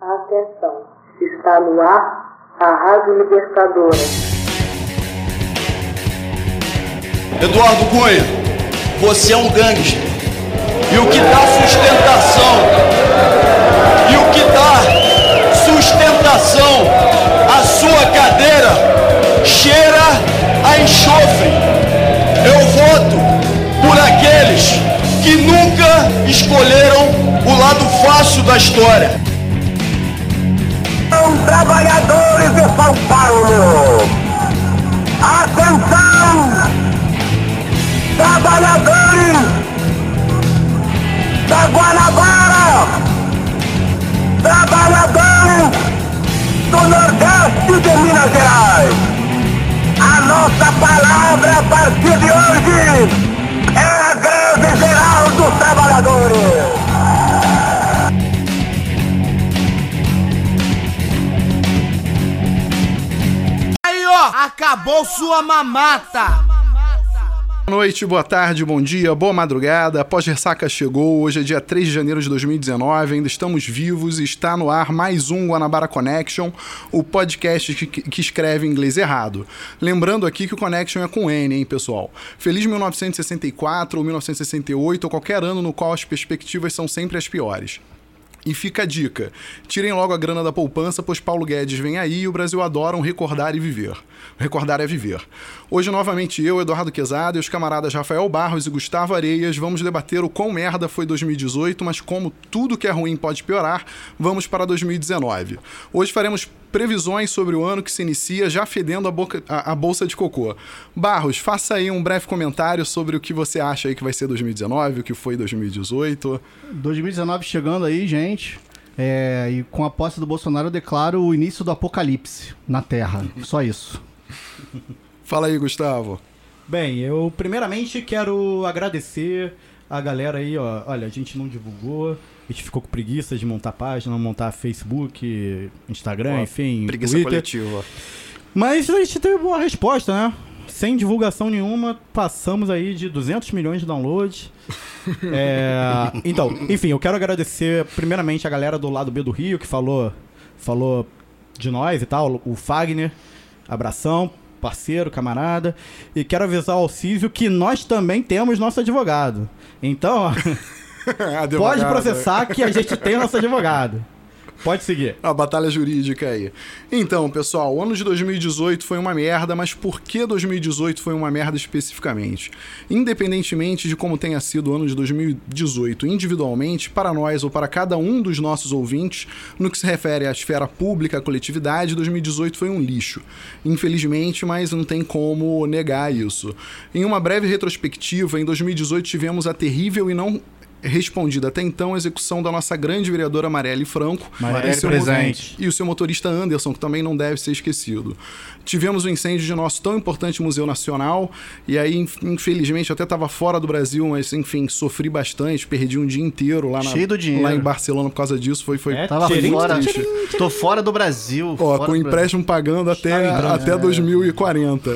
Atenção, está no ar a Rádio Libertadora. Eduardo Cunha, você é um gangster. E o que dá sustentação, e o que dá sustentação à sua cadeira cheira a enxofre. Eu voto por aqueles que nunca escolheram o lado fácil da história. Trabalhadores de São Paulo. Atenção! Trabalhadores da Guanabara! Trabalhadores do Nordeste de Minas Gerais! A nossa palavra a partir de hoje acabou sua mamata. Boa noite, boa tarde, bom dia, boa madrugada. Após ressaca chegou, hoje é dia 3 de janeiro de 2019, ainda estamos vivos e está no ar mais um Guanabara Connection, o podcast que, que escreve inglês errado. Lembrando aqui que o Connection é com N, hein, pessoal? Feliz 1964 ou 1968 ou qualquer ano no qual as perspectivas são sempre as piores. E fica a dica: tirem logo a grana da poupança, pois Paulo Guedes vem aí e o Brasil adora um recordar e viver. Recordar é viver. Hoje, novamente, eu, Eduardo Quezada e os camaradas Rafael Barros e Gustavo Areias vamos debater o quão merda foi 2018, mas como tudo que é ruim pode piorar, vamos para 2019. Hoje faremos previsões sobre o ano que se inicia, já fedendo a, boca, a, a bolsa de cocô. Barros, faça aí um breve comentário sobre o que você acha aí que vai ser 2019, o que foi 2018. 2019 chegando aí, gente. É, e com a posse do Bolsonaro, eu declaro o início do apocalipse na Terra. Só isso. Fala aí, Gustavo. Bem, eu primeiramente quero agradecer a galera aí, ó. Olha, a gente não divulgou, a gente ficou com preguiça de montar página, montar Facebook, Instagram, Pô, enfim, Preguiça Twitter. coletiva. Mas a gente teve boa resposta, né? Sem divulgação nenhuma, passamos aí de 200 milhões de downloads. É, então, enfim, eu quero agradecer primeiramente a galera do lado B do Rio que falou, falou de nós e tal, o Fagner, abração, parceiro, camarada. E quero avisar ao Císio que nós também temos nosso advogado. Então, ó, pode processar que a gente tem nosso advogado. Pode seguir. A batalha jurídica aí. Então, pessoal, o ano de 2018 foi uma merda, mas por que 2018 foi uma merda especificamente? Independentemente de como tenha sido o ano de 2018 individualmente, para nós ou para cada um dos nossos ouvintes, no que se refere à esfera pública, à coletividade, 2018 foi um lixo. Infelizmente, mas não tem como negar isso. Em uma breve retrospectiva, em 2018 tivemos a terrível e não respondida até então a execução da nossa grande vereadora Marielle Franco Marielle e presente. e o seu motorista Anderson, que também não deve ser esquecido. Tivemos o incêndio de nosso tão importante Museu Nacional, e aí, inf- infelizmente, eu até estava fora do Brasil, mas enfim, sofri bastante, perdi um dia inteiro lá, na- Cheio do dinheiro. lá em Barcelona por causa disso, foi, foi É, Tava Tchirim, fora. Tô fora do Brasil. Ó, fora com do Brasil. empréstimo pagando até, Tá até 2040.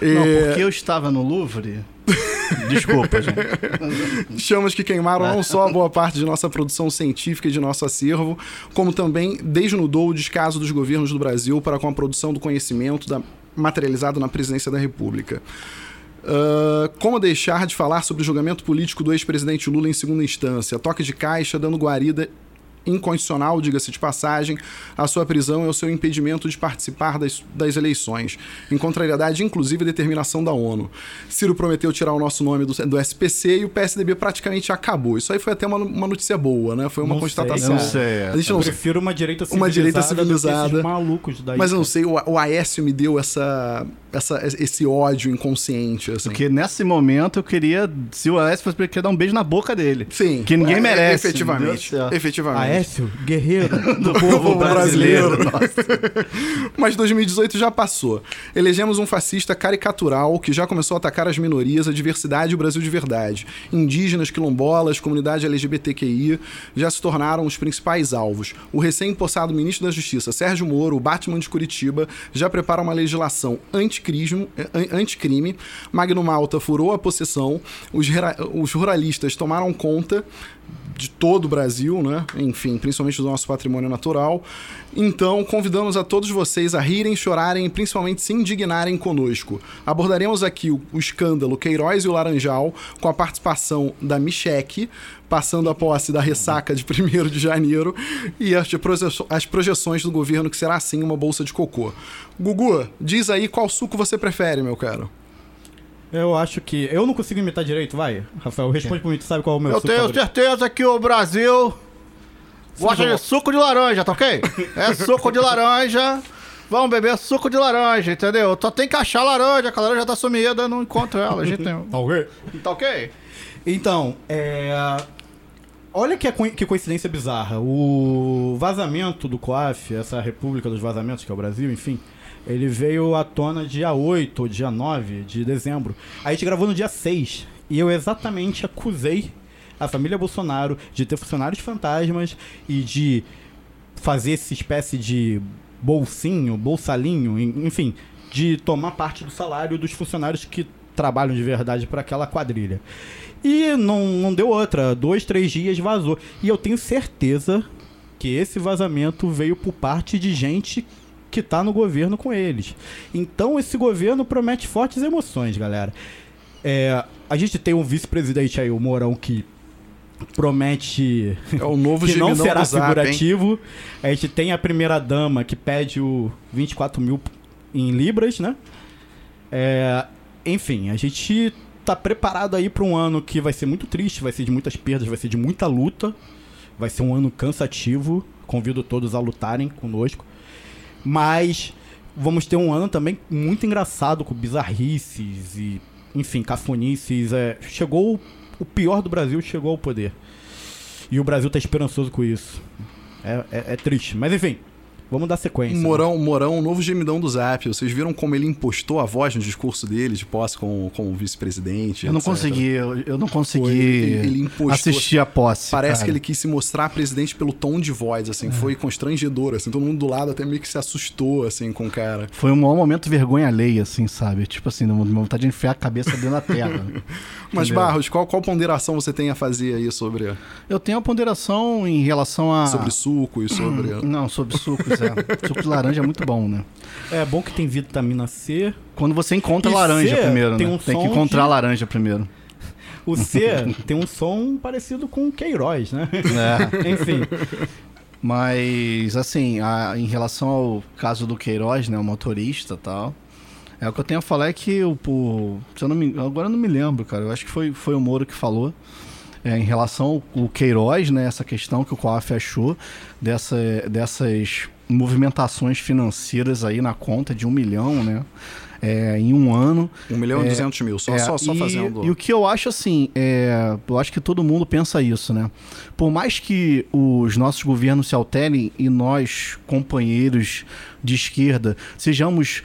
Não, E- porque eu estava no Louvre. Desculpa, gente. chamas que queimaram não só boa parte de nossa produção científica e de nosso acervo, como também desnudou o descaso dos governos do Brasil para com a produção do conhecimento da- materializado na presidência da República. Ah, como deixar de falar sobre o julgamento político do ex-presidente Lula em segunda instância? Toque de caixa, dando guarida incondicional, diga-se de passagem, a sua prisão e o seu impedimento de participar das, das eleições, em contrariedade, inclusive, à determinação da ONU. Ciro prometeu tirar o nosso nome do, do SPC e o PSDB praticamente acabou. Isso aí foi até uma, uma notícia boa, né? Foi uma Não sei, constatação. eu não sei, é. A gente Eu não prefiro uma direita civilizada. Uma direita civilizada. malucos daí. mas eu não sei, o, o Aécio me deu essa, essa, esse ódio inconsciente, assim. Porque nesse momento eu queria. Se o Aécio fosse, eu queria dar um beijo na boca dele. Sim. Que ninguém é, merece. Efetivamente. Efetivamente. Aécio, guerreiro do povo povo brasileiro. brasileiro. Mas 2018 já passou. Elegemos um fascista caricatural que já começou a atacar as minorias, a diversidade e o Brasil de verdade. Indígenas, quilombolas, comunidade LGBTQI já se tornaram os principais alvos. O recém-impossado ministro da Justiça, Sérgio Moro, o Batman de Curitiba, já prepara uma legislação anticrismo- eh, an- anticrime. Magno Malta furou a possessão. Os, os ruralistas tomaram conta de todo o Brasil, né? Enfim, principalmente do nosso patrimônio natural. Então, convidamos a todos vocês a rirem, chorarem e principalmente se indignarem conosco. Abordaremos aqui o, o escândalo Queiroz e o Laranjal com a participação da Micheque, passando a posse da ressaca de 1 de janeiro e as, as projeções do governo que será sim uma bolsa de cocô. Gugu, diz aí qual suco você prefere, meu caro. Eu acho que. Eu não consigo imitar direito, vai. Rafael, responde pra mim, tu sabe qual é o meu Eu suco tenho favorito? certeza que o Brasil gosta de suco de laranja, tá ok? É suco de laranja. Vamos beber suco de laranja, entendeu? Só tem que achar laranja, que a laranja tá sumida, não encontro ela, a gente tem. Tá ok? Tá ok? Então, é. Olha que, coi- que coincidência bizarra. O vazamento do COAF, essa República dos Vazamentos, que é o Brasil, enfim, ele veio à tona dia 8 ou dia 9 de dezembro. A gente gravou no dia 6. E eu exatamente acusei a família Bolsonaro de ter funcionários fantasmas e de fazer essa espécie de bolsinho, bolsalinho, en- enfim, de tomar parte do salário dos funcionários que trabalham de verdade para aquela quadrilha. E não, não deu outra, dois, três dias vazou. E eu tenho certeza que esse vazamento veio por parte de gente que tá no governo com eles. Então esse governo promete fortes emoções, galera. É, a gente tem um vice-presidente aí, o Mourão, que promete É o novo que não será Zap, hein? figurativo. A gente tem a primeira dama que pede o 24 mil em libras, né? É, enfim, a gente tá preparado aí para um ano que vai ser muito triste, vai ser de muitas perdas, vai ser de muita luta, vai ser um ano cansativo. Convido todos a lutarem conosco. Mas vamos ter um ano também muito engraçado com bizarrices e, enfim, cafonices. É, chegou o- pior do Brasil, chegou ao poder. E o Brasil tá esperançoso com isso. É, é- é triste. Mas enfim, vamos dar sequência. né? Morão, Morão, o novo gemidão do Zap. Vocês viram como ele impostou a voz no discurso dele de posse com, com o vice-presidente? Eu não consegui, eu, eu não consegui Foi, ele- ele impostou- assistir a posse. Parece cara. que ele quis se mostrar presidente pelo tom de voz, assim. Foi constrangedor, assim. Todo mundo do lado até meio que se assustou, assim, com o cara. Foi um maior momento vergonha alheia, assim, sabe? Tipo assim, uma vontade de enfiar a cabeça dentro da terra. Mas, Entendeu? Barros, qual, qual ponderação você tem a fazer aí sobre, Eu tenho a ponderação em relação a. sobre suco e sobre... Não, sobre é. Suco de laranja é muito bom, né? É bom que tem vitamina C. Quando você encontra E laranja C primeiro, tem né? um tem que encontrar de- laranja primeiro. O C tem um som parecido com o Queiroz, né? É. Enfim. Mas, assim, a- em relação ao caso do Queiroz, né, o motorista e tal, é o que eu tenho a falar é que o, o- se eu não me, agora eu não me lembro, cara. Eu acho que foi, foi o Moro que falou. é, em relação ao ao Queiroz, né, essa questão que o COAF achou dessa, dessas movimentações financeiras aí na conta de um milhão, né, é, em um ano. 1 milhão e É, 200 mil, só, É, só, só e, fazendo... E o que eu acho assim, é, eu acho que todo mundo pensa isso, né? Por mais que os nossos governos se alterem e nós, companheiros de esquerda, sejamos,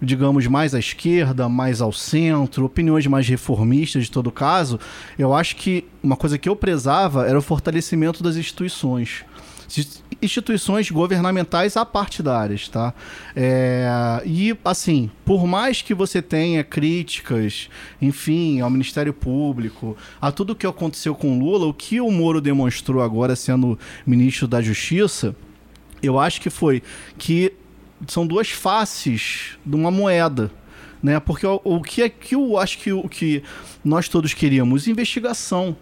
digamos, mais à esquerda, mais ao centro, opiniões mais reformistas de todo caso, eu acho que uma coisa que eu prezava era o fortalecimento das instituições instituições governamentais apartidárias, tá? É, e, assim, por mais que você tenha críticas, enfim, ao Ministério Público, a tudo que aconteceu com Lula, o que o Moro demonstrou agora sendo ministro da Justiça, eu acho que foi que são duas faces de uma moeda, né? Porque o, o que é que eu acho que o que nós todos queríamos? Investigação.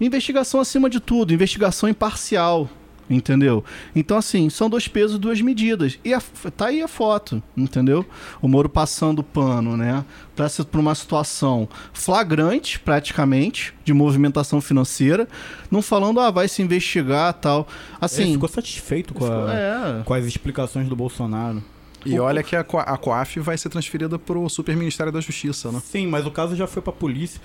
Investigação acima de tudo, investigação imparcial, entendeu? Então, assim, são dois pesos, duas medidas. E a, tá aí a foto, entendeu? O Moro passando pano, né? Pra, pra uma situação flagrante, praticamente, de movimentação financeira, não falando, ah, vai se investigar tal. Ele Assim. ficou satisfeito com, a- é. com as explicações do Bolsonaro. E olha que a, a COAF vai ser transferida pro Super Ministério da Justiça, né? Sim, mas o caso já foi pra polícia.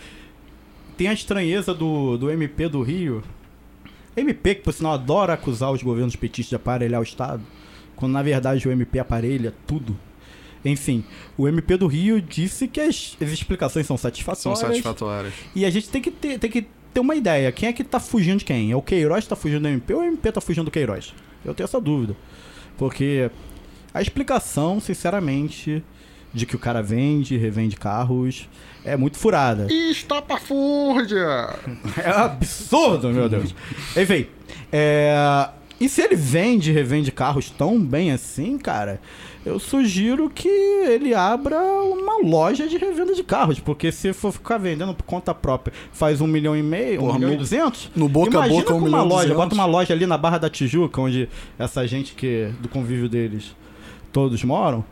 Tem a estranheza do, do MP do Rio. MP, que por sinal adora acusar os governos petistas de aparelhar o Estado, quando na verdade o MP aparelha tudo. Enfim, o MP do Rio disse que as, as explicações são São satisfatórias. satisfatórias. E a gente tem que, ter, tem que ter uma ideia. Quem é que tá fugindo de quem? É o Queiroz que tá fugindo do MP ou o MP tá fugindo do Queiroz? Eu tenho essa dúvida. Porque a explicação, sinceramente, de que o cara vende, revende carros. É muito furada. Estapafúrdia! É absurdo, meu Deus. Enfim, é... e se ele vende e revende carros tão bem assim, cara, eu sugiro que ele abra uma loja de revenda de carros, porque se for ficar vendendo por conta própria, faz um milhão e meio, Porra, um milhão no- e duzentos. no boca a Imagina boca, um com milhão uma e loja, bota uma loja ali na Barra da Tijuca, onde essa gente que do convívio deles todos moram.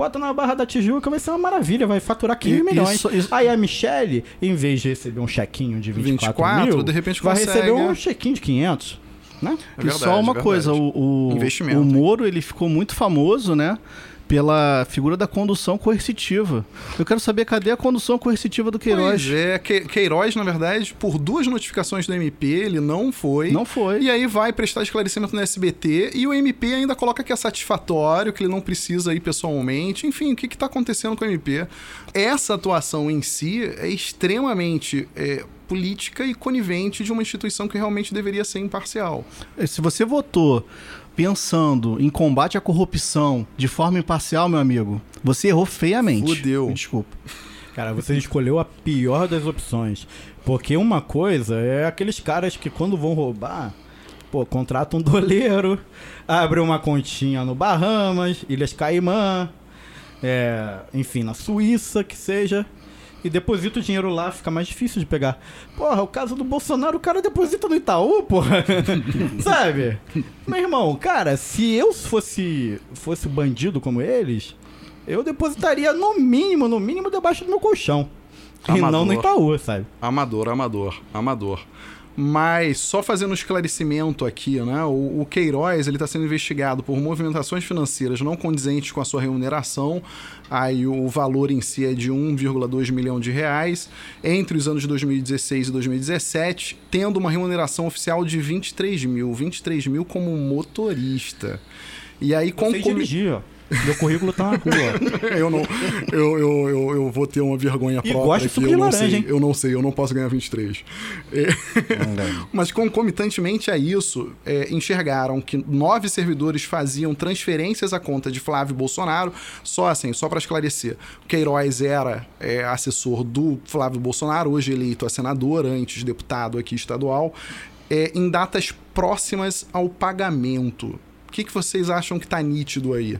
Bota na Barra da Tijuca, vai ser uma maravilha, vai faturar 15 E- milhões. isso- isso- Aí a Michelle, em vez de receber um chequinho de 24, 24, mil, de repente vai consegue, receber um é. chequinho de 500, né? É e verdade, só uma verdade. coisa, o, o, o? Moro ele ficou muito famoso, né? Pela figura da condução coercitiva. Eu quero saber cadê a condução coercitiva do Queiroz? Pois é, Que- Queiroz, na verdade, por duas notificações do MP, ele não foi. Não foi. E aí vai prestar esclarecimento no SBT e o MP ainda coloca que é satisfatório, que ele não precisa ir pessoalmente. Enfim, o que está acontecendo com o MP? Essa atuação em si é extremamente é, política e conivente de uma instituição que realmente deveria ser imparcial. Se você votou pensando em combate à corrupção de forma imparcial, meu amigo, você errou feiamente. Fudeu. Me Desculpa. Cara, você escolheu a pior das opções. Porque uma coisa é aqueles caras que quando vão roubar, pô, contratam um doleiro, abre uma continha no Bahamas, Ilhas Caimã, é, enfim, na Suíça, que seja, e deposita o dinheiro lá, fica mais difícil de pegar. Porra, o caso do Bolsonaro, o cara deposita no Itaú, porra. Sabe? Meu irmão, cara, se eu fosse, fosse bandido como eles, eu depositaria no mínimo, no mínimo debaixo do meu colchão. E Amador. não no Itaú, sabe? Amador, amador, amador. Mas só fazendo um esclarecimento aqui, né? O, o Queiroz ele está sendo investigado por movimentações financeiras não condizentes com a sua remuneração. Aí o valor em si é de 1,2 milhão de reais entre os anos de 2016 e 2017, tendo uma remuneração oficial de 23 mil, 23 mil como motorista. E aí ó. Meu currículo tá na rua. eu não. Eu, eu, eu, eu vou ter uma vergonha E própria. gosto de eu laranja, sei, hein? Eu não sei, eu não posso ganhar 23. É, Mas concomitantemente a isso, é, enxergaram que nove servidores faziam transferências à conta de Flávio Bolsonaro. Só assim, só para esclarecer. O Queiroz era é, assessor do Flávio Bolsonaro, hoje eleito a senador, antes deputado aqui estadual, é, em datas próximas ao pagamento. O que, que vocês acham que tá nítido aí?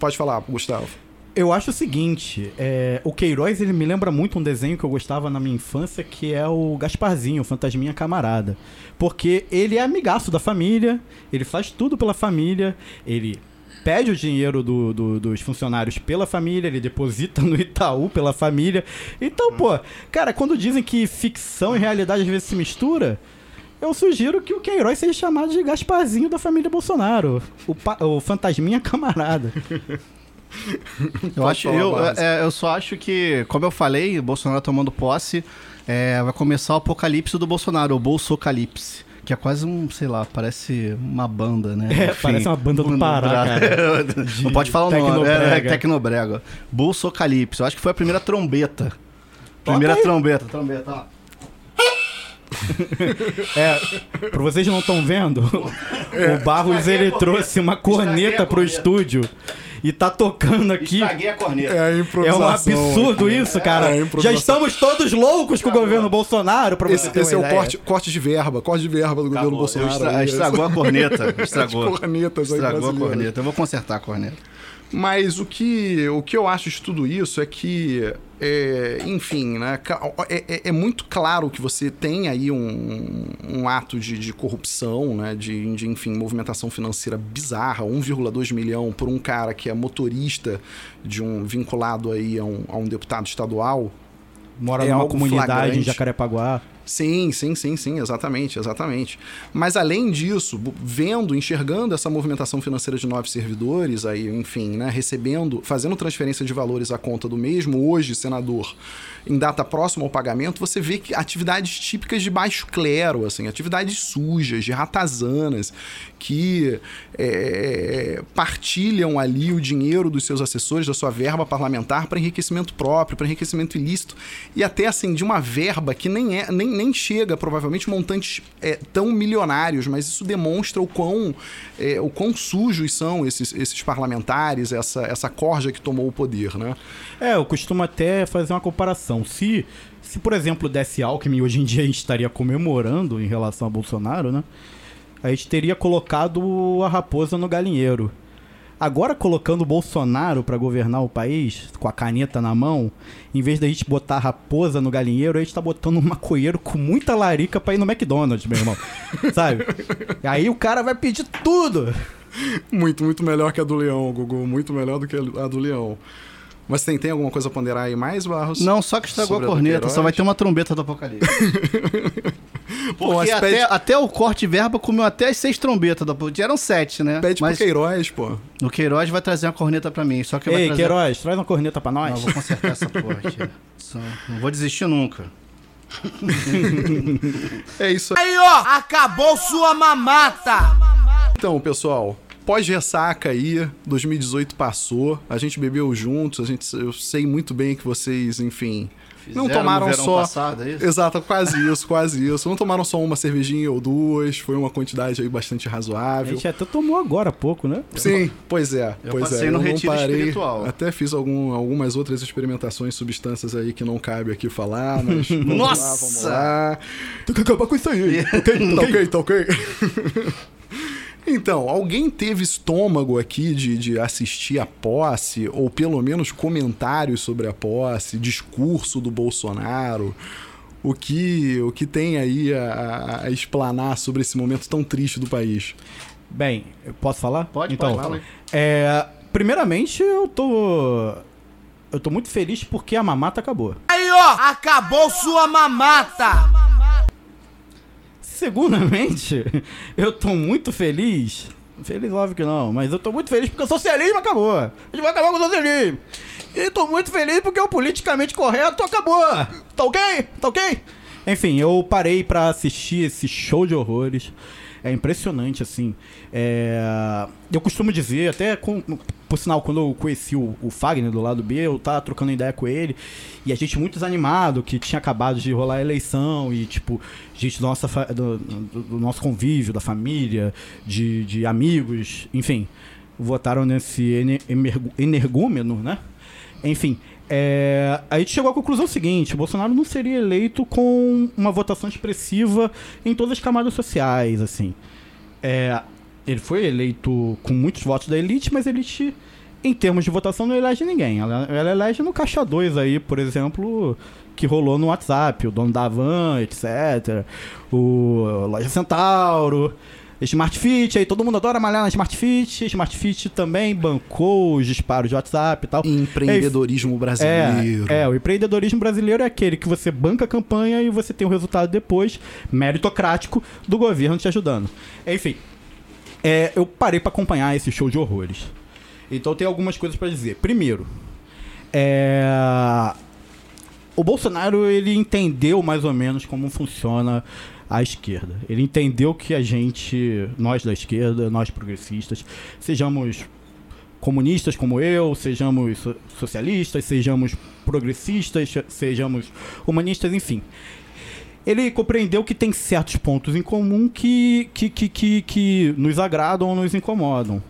Pode falar, Gustavo. Eu acho o seguinte, é, o Queiroz ele me lembra muito um desenho que eu gostava na minha infância, que é o Gasparzinho, o Fantasminha Camarada. Porque ele é amigaço da família, ele faz tudo pela família, ele pede o dinheiro do- do- dos funcionários pela família, ele deposita no Itaú pela família. Então, pô, cara, quando dizem que ficção e realidade às vezes se mistura, eu sugiro que o Queiroz seja chamado de Gasparzinho da família Bolsonaro, o, o Fantasminha Camarada. Eu, acho, eu, é, eu só acho que, como eu falei, o Bolsonaro tomando posse, é, vai começar o apocalipse do Bolsonaro, o Bolsocalipse. Que é quase um, sei lá, parece uma banda, né? É, parece uma banda do Pará, cara. Não pode falar o nome, Tecnobrega. é, é Tecnobrega. Bolsocalipse. Eu acho que foi a primeira trombeta. Primeira trombeta, trombeta, ó. É, pra vocês não estão vendo, o Barros ele trouxe uma corneta a pro corneta. estúdio e tá tocando aqui. Estraguei a corneta. É a É um absurdo aqui. isso, cara. É a Já estamos todos loucos com o governo Bolsonaro, pra você Esse, esse é o corte, corte de verba, corte de verba do governo Acabou. Bolsonaro. Eu estra- aí, estragou a corneta. As Estragou. cornetas aí Estragou a corneta. Eu vou consertar a corneta. Mas o que, o que eu acho de tudo isso é que, é, enfim, né, é, é- é muito claro que você tem aí um, um ato de, de corrupção, né, de, de, enfim, movimentação financeira bizarra, 1,2 milhão por um cara que é motorista de um vinculado aí a um, a um deputado estadual. Mora é numa comunidade em flagrante. Jacarepaguá. Sim, sim, sim, sim, exatamente, exatamente. Mas além disso, vendo, enxergando essa movimentação financeira de nove servidores, aí, enfim, né, recebendo, fazendo transferência de valores à conta do mesmo, hoje, senador, em data próxima ao pagamento, você vê que atividades típicas de baixo clero, assim, atividades sujas, de ratazanas, que é, partilham ali o dinheiro dos seus assessores, da sua verba parlamentar para enriquecimento próprio, para enriquecimento ilícito, e até assim, de uma verba que nem, é, nem, nem chega, provavelmente, montantes é, tão milionários, mas isso demonstra o quão, é, o quão sujos são esses, esses parlamentares, essa, essa corja que tomou o poder, né? É, eu costumo até fazer uma comparação. Se, se por exemplo, desse Alckmin, hoje em dia a gente estaria comemorando em relação a Bolsonaro, né? A gente teria colocado a raposa no galinheiro. Agora colocando o Bolsonaro para governar o país, com a caneta na mão, em vez da gente botar a raposa no galinheiro, a gente tá botando um maconheiro com muita larica pra ir no McDonald's, meu irmão. Sabe? E aí o cara vai pedir tudo. Muito, muito melhor que a do Leão, Gugu. Muito melhor do que a do Leão. Mas tem, tem alguma coisa a ponderar aí mais, Barros? Não, só que estragou Sobre a corneta, só vai ter uma trombeta do apocalipse. Pô, até, pede, até o corte verba comeu até as seis trombetas apocalipse. Eram sete, né? pede Mas pro Queiroz, pô. o Queiroz vai trazer uma corneta pra mim. Só que vai Ei, trazer... Queiroz, traz uma corneta pra nós. Não, eu vou consertar essa porra aqui. Só- Não vou desistir nunca. É isso Aí, ó, acabou sua mamata. Então, pessoal, pós-ressaca aí, 2018 passou, a gente bebeu juntos, a gente, eu sei muito bem que vocês, enfim, não Fizeram tomaram no verão só. passado, é isso? Exato, quase isso, quase isso. Não tomaram só uma cervejinha ou duas, foi uma quantidade aí bastante A razoável. gente até tomou agora há pouco, né? Sim, pois é. Eu pois passei é, no eu não retiro parei. espiritual. Até fiz algum, algumas outras experimentações, substâncias aí que não cabe aqui falar, mas vamos lá, vamos Nossa! lá. Tem que acabar com isso aí. Tá ok, tá ok, tá ok. Então, alguém teve estômago aqui de, de assistir a posse, ou pelo menos comentários sobre a posse, discurso do Bolsonaro? O que, o que tem aí a, a- explanar sobre esse momento tão triste do país? Bem, eu posso falar? Pode, então, pode, fala. É, primeiramente, eu tô. Eu tô muito feliz porque a mamata acabou. Aí, ó, acabou sua mamata. Segundamente, eu tô muito feliz. Feliz, óbvio que não, mas eu tô muito feliz porque o socialismo acabou. A gente vai acabar com o socialismo. E tô muito feliz porque o politicamente correto acabou. Tá ok? Tá ok? Enfim, eu parei pra assistir esse show de horrores. É impressionante, assim. É, Eu costumo dizer, até com... por sinal, quando eu conheci o, o Fagner do lado B, eu tava trocando ideia com ele, e a gente muito desanimado, que tinha acabado de rolar a eleição, e tipo, gente nossa do, do- nosso convívio, da família, de, de amigos, enfim, votaram nesse energúmeno, né? Enfim, é, a gente chegou à conclusão seguinte: Bolsonaro não seria eleito com uma votação expressiva em todas as camadas sociais, assim. É, ele foi eleito com muitos votos da elite, mas a elite, em termos de votação, não elege ninguém. Ela, ela elege no caixa 2 aí, por exemplo, que rolou no WhatsApp, o dono da Van, etc. O Loja Centauro. Smart Fit, aí todo mundo adora malhar na Smart Fit. Smart Fit também bancou os disparos de WhatsApp e tal. Empreendedorismo brasileiro. É, é, o empreendedorismo brasileiro é aquele que você banca a campanha e você tem o resultado depois, meritocrático, do governo te ajudando. Enfim, é, eu parei pra acompanhar esse show de horrores. Então tem algumas coisas pra dizer. Primeiro, é, o Bolsonaro ele entendeu mais ou menos como funciona a esquerda. Ele entendeu que a gente, nós da esquerda, nós progressistas, sejamos comunistas como eu, sejamos so- socialistas, sejamos progressistas, sejamos humanistas, enfim. Ele compreendeu que tem certos pontos em comum que, que, que, que, que nos agradam ou nos incomodam.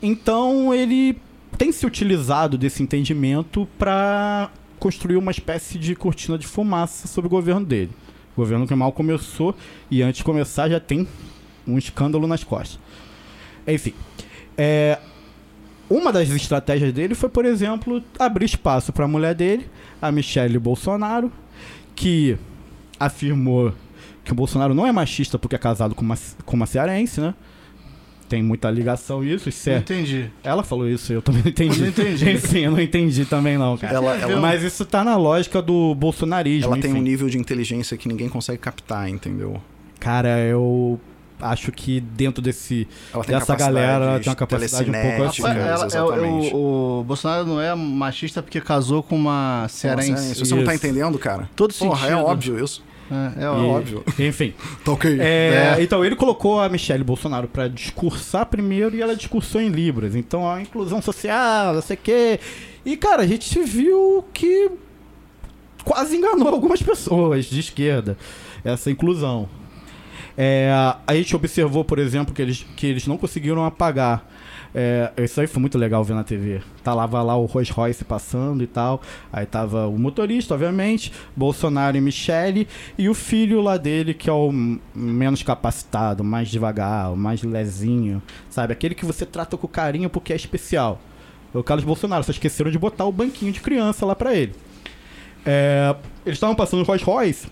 Então ele tem se utilizado desse entendimento para construir uma espécie de cortina de fumaça sobre o governo dele. O governo que mal começou e antes de começar já tem um escândalo nas costas. Enfim, é, uma das estratégias dele foi, por exemplo, abrir espaço para a mulher dele, a Michelle Bolsonaro, que afirmou que o Bolsonaro não é machista porque é casado com uma, com uma cearense, né? Tem muita ligação isso, isso é... entendi. Ela falou isso, eu também não entendi. Não entendi. Enfim, eu não entendi também não, cara. Ela- ela- Mas isso tá na lógica do bolsonarismo, Ela tem enfim. um nível de inteligência que ninguém consegue captar, entendeu? Cara, eu acho que dentro desse Ela tem dessa galera ela tem uma capacidade um pouco telecinéticas, assim. Ela- é o- o, Bolsonaro não é machista porque casou com uma cearense. Nossa, Você não tá entendendo, cara? Todo Porra, é sentido. óbvio isso. É, é E- óbvio. Enfim. Tá ok. É, É. Então, ele colocou a Michelle Bolsonaro pra discursar primeiro e ela discursou em Libras. Então, a inclusão social, não sei o quê. E, cara, a gente viu que quase enganou algumas pessoas de esquerda. essa inclusão. É, a gente observou, por exemplo, que eles, que eles não conseguiram apagar. É, isso aí foi muito legal ver na TV. Tava lá o Rolls Royce passando e tal. Aí tava o motorista, obviamente, Bolsonaro e Michele, e o filho lá dele, que é o menos capacitado, mais devagar, mais lezinho, sabe? Aquele que você trata com carinho porque é especial. É O Carlos Bolsonaro, só esqueceram de botar o banquinho de criança lá pra ele. É, eles estavam passando o Rolls Royce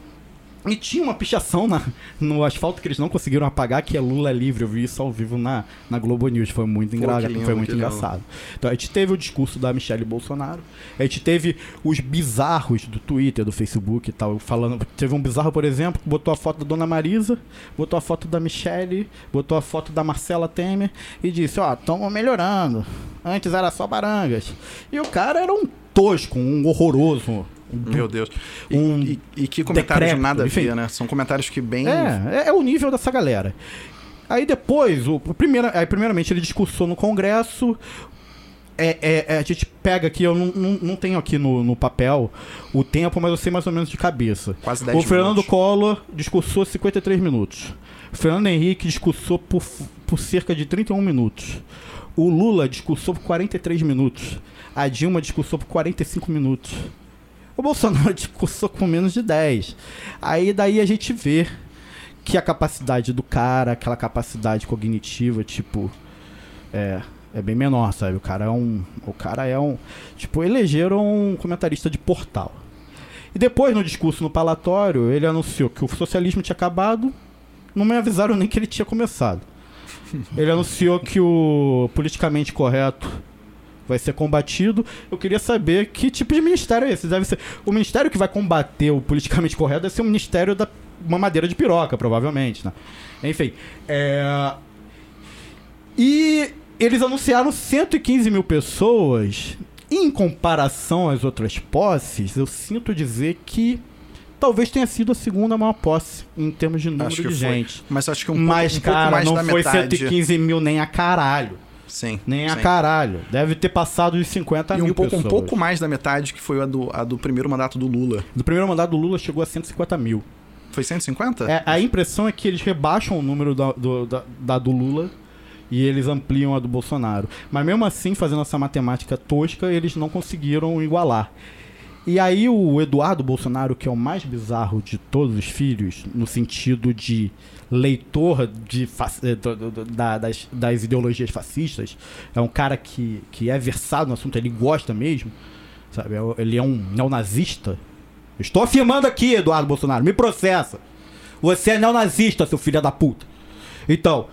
e tinha uma pichação na, no asfalto que eles não conseguiram apagar, que é Lula livre. Eu vi isso ao vivo na, na Globo News. Foi muito, engra... que lindo, foi muito que lindo. engraçado. Então a gente teve o discurso da Michelle Bolsonaro. A gente teve os bizarros do Twitter, do Facebook e tal, falando. Teve um bizarro, por exemplo, que botou a foto da Dona Marisa, botou a foto da Michelle, botou a foto da Marcela Temer e disse, ó, estamos melhorando. Antes era só barangas. E o cara era um tosco, um horroroso. Meu Deus. E, Um e- e que comentários decrépito, nada a enfim. ver, né? São comentários que bem. É, é, é o nível dessa galera. Aí depois, o, o primeiro, aí, primeiramente, ele discursou no Congresso. É, é- é, a gente pega aqui, eu não, não, não tenho aqui no, no papel o tempo, mas eu sei mais ou menos de cabeça. Quase 10 O Fernando minutos. Collor discursou 53 minutos. O Fernando Henrique discursou por, por cerca de 31 minutos. O Lula discursou por 43 minutos. A Dilma discursou por 45 minutos. O Bolsonaro discursou com menos de 10. Aí daí a gente vê que a capacidade do cara, aquela capacidade cognitiva, tipo, é, é bem menor, sabe? O cara é um, o cara é um, tipo, elegeram um comentarista de portal. E depois no discurso no palatório, ele anunciou que o socialismo tinha acabado, não me avisaram nem que ele tinha começado. Ele anunciou que o politicamente correto vai ser combatido. Eu queria saber que tipo de ministério é esse. Deve ser o ministério que vai combater o politicamente correto deve ser o ministério da mamadeira de piroca, provavelmente, né? Enfim, é... e eles anunciaram 115 mil pessoas. Em comparação às outras posses, eu sinto dizer que talvez tenha sido a segunda maior posse em termos de número de foi. gente. Mas acho que um, Mas, pouco, um pouco cara, mais não foi metade. 115 mil nem a caralho. Sim. Nem a sim. caralho. Deve ter passado de 50 E mil um pouco, um pessoas. pouco mais da metade que foi a do, a do primeiro mandato do Lula. Do primeiro mandato do Lula chegou a 150 mil. Foi 150? É, a impressão é que eles rebaixam o número da do, da, da do Lula e eles ampliam a do Bolsonaro. Mas mesmo assim, fazendo essa matemática tosca, eles não conseguiram igualar. E aí o Eduardo Bolsonaro, que é o mais bizarro de todos os filhos, no sentido de leitor de eh, da- das, das ideologias fascistas, é um cara que, que é versado no assunto, ele gosta mesmo, sabe? É Ele é um neonazista. Estou afirmando aqui, Eduardo Bolsonaro, me processa. Você é neonazista, seu filho da puta. Então,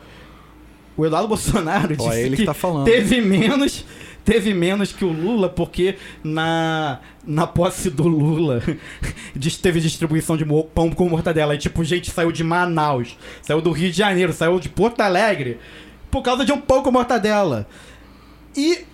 o Eduardo Bolsonaro Ó, disse é ele que que tá falando. teve menos teve menos que o Lula porque na na posse do Lula teve distribuição de pão com mortadela. E tipo gente saiu de Manaus saiu do Rio de Janeiro saiu de Porto Alegre por causa de um pão com mortadela. E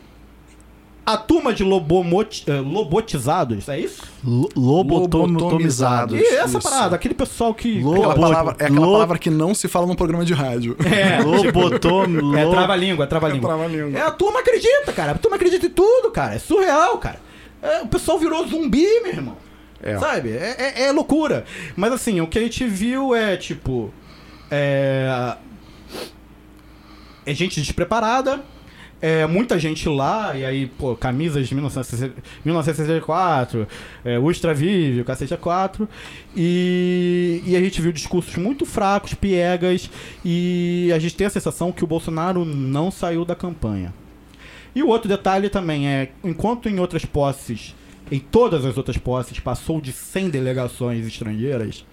a turma de lobomoti, eh, lobotizados é isso Lo- Lobotomizados. Lobotomizados. e essa isso. parada aquele pessoal que Lo- Aquela Lobo- palavra, é aquela Lo- palavra que não se fala num programa de rádio. é, Lobotom... É lo- trava-língua, é trava-língua. trava-língua. É, a turma acredita, cara. A turma acredita em tudo, cara. É surreal, cara. É, o pessoal virou zumbi, meu irmão. É. Sabe? É, é- é loucura. Mas assim, o que a gente viu é, tipo. É. É gente despreparada. É, muita gente lá, e aí, pô, camisas de 1960 1964, é, Ustra Vive, Cacete 4. E, e a gente viu discursos muito fracos, piegas, e a gente tem a sensação que o Bolsonaro não saiu da campanha. E o outro detalhe também é, enquanto em outras posses, em todas as outras posses, passou de 100 delegações estrangeiras,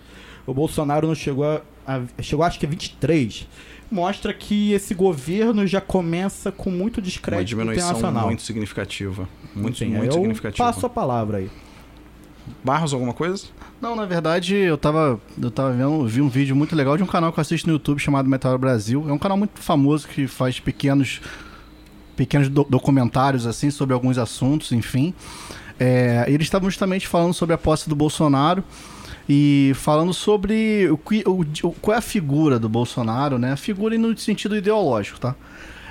o Bolsonaro não chegou a, a- chegou acho que a 23. Mostra que esse governo já começa com muito Uma descrédito diminuição internacional. muito significativa. Muito, Enfim, muito eu significativa. passo a palavra aí. Barros, alguma coisa? Não, na verdade, eu tava, eu tava vendo, vi um vídeo muito legal de um canal que eu assisto no YouTube chamado Metal Brasil. É um canal muito famoso que faz pequenos pequenos do- documentários assim sobre alguns assuntos, enfim. É, eles estavam justamente falando sobre a posse do Bolsonaro e falando sobre o, o- o- qual é a figura do Bolsonaro, né? A figura no sentido ideológico, tá?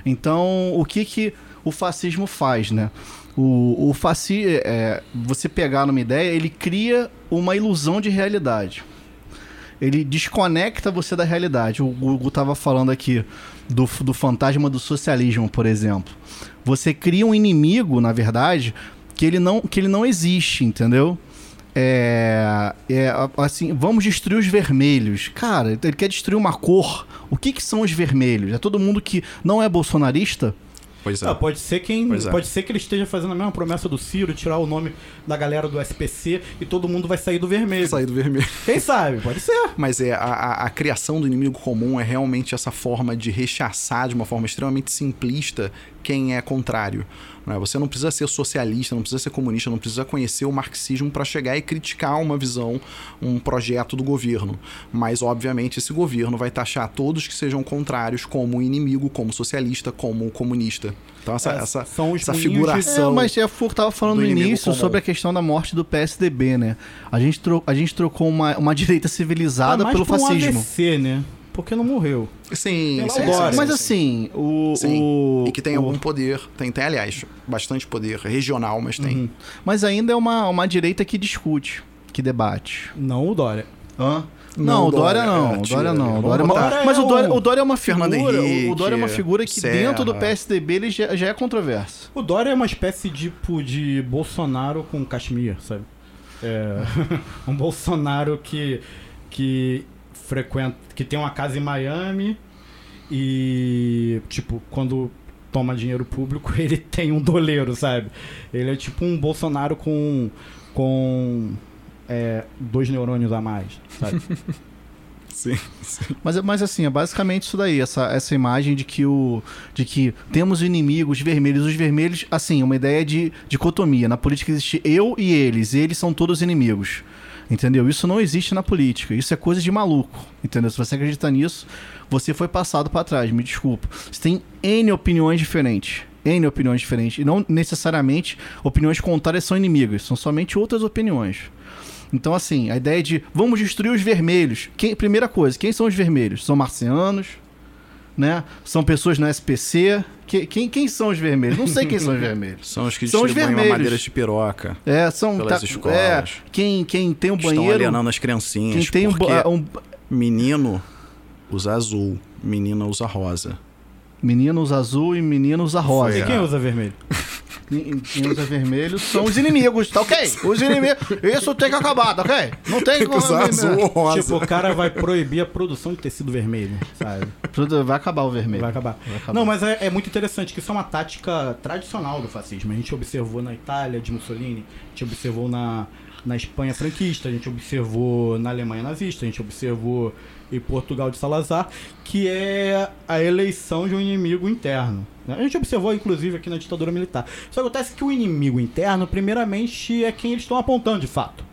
Então, o que que o fascismo faz, né? O, o faci, é, você pegar numa ideia, ele cria uma ilusão de realidade. ele desconecta você da realidade. O Gugu tava falando aqui do, do fantasma do socialismo, por exemplo. Você cria um inimigo, na verdade, que ele não, que ele não existe, entendeu? É, é, assim, vamos destruir os vermelhos. Cara, ele quer destruir uma cor. O que, que são os vermelhos? É todo mundo que não é bolsonarista? Pois é. Ah, pode ser quem. Pois é. Pode ser que ele esteja fazendo a mesma promessa do Ciro, tirar o nome da galera do SPC e todo mundo vai sair do vermelho. Sair do vermelho. Quem sabe? Pode ser. Mas é, a, a- a criação do inimigo comum é realmente essa forma de rechaçar de uma forma extremamente simplista quem é contrário. né? Você não precisa ser socialista, não precisa ser comunista, não precisa conhecer o marxismo para chegar e criticar uma visão, um projeto do governo. Mas, obviamente, esse governo vai taxar todos que sejam contrários como inimigo, como socialista, como comunista. Então, essa, É, essa, são os essa figuração. É, mas é, eu tava falando do no início comum. sobre a questão da morte do PSDB, né? A gente, tro a gente trocou uma, uma direita civilizada É mais pelo um fascismo. AVC, né? Porque não morreu. Sim, sim, Dória. sim, Mas sim. assim, o. Sim, o- e que tem o- algum poder. Tem, tem, aliás, bastante poder. Regional, mas tem. Uhum. Mas ainda é uma, uma direita que discute, que debate. Não o Dória. Hã? Não, Não, o Dória Dória, não. é, tira Dória não. Dória é uma... botar- Mas o Dória, é o o Dória é uma figura. Henrique, o Dória é uma figura que Serra. dentro do PSDB ele já, já é controverso. O Dória é uma espécie tipo de Bolsonaro com Kashmir, sabe? É, um Bolsonaro que, que frequenta, que tem uma casa em Miami e, tipo, quando toma dinheiro público, ele tem um doleiro, sabe? Ele é tipo um Bolsonaro com, com é, dois neurônios a mais, sabe? Sim. Mas, mas assim, é basicamente isso daí, essa, essa imagem de que o. de que temos inimigos vermelhos. Os vermelhos, assim, uma ideia de dicotomia. Na política existe eu e eles, e eles são todos inimigos. Entendeu? Isso não existe na política. Isso é coisa de maluco. Entendeu? Se você acredita nisso, você foi passado pra trás, me desculpa. Você tem N opiniões diferentes. N opiniões diferentes. E não necessariamente opiniões contrárias são inimigas. São somente outras opiniões. Então, assim, a ideia de vamos destruir os vermelhos. Quem- primeira coisa, quem são os vermelhos? São marcianos, né? São pessoas no SPC. Que- quem, quem são os vermelhos? Não sei quem são os vermelhos. São os que São os vermelhos. madeiras de piroca. É, são. Pelas tá- escolas. É, quem, quem tem um que Estão banheiro. alienando as criancinhas. Quem tem um, um. menino usa azul, menina usa rosa. Meninos azul e meninos a rosa. E quem usa vermelho? Quem usa vermelho são os inimigos, tá ok? Os inimigos. Isso tem que acabar, tá ok? Não tem que Usar azul ou rosa. Tipo, o cara vai proibir a produção de tecido vermelho, sabe? Vai acabar o vermelho. Vai acabar. acabar. Não, mas é, é muito interessante que isso é uma tática tradicional do fascismo. A gente observou na Itália de Mussolini, a gente observou na, na Espanha franquista, a gente observou na Alemanha nazista, a gente observou em Portugal de Salazar, que é a eleição de um inimigo interno. né? A gente observou, inclusive, aqui na ditadura militar. Só acontece que o inimigo interno, primeiramente, é quem eles estão apontando de fato.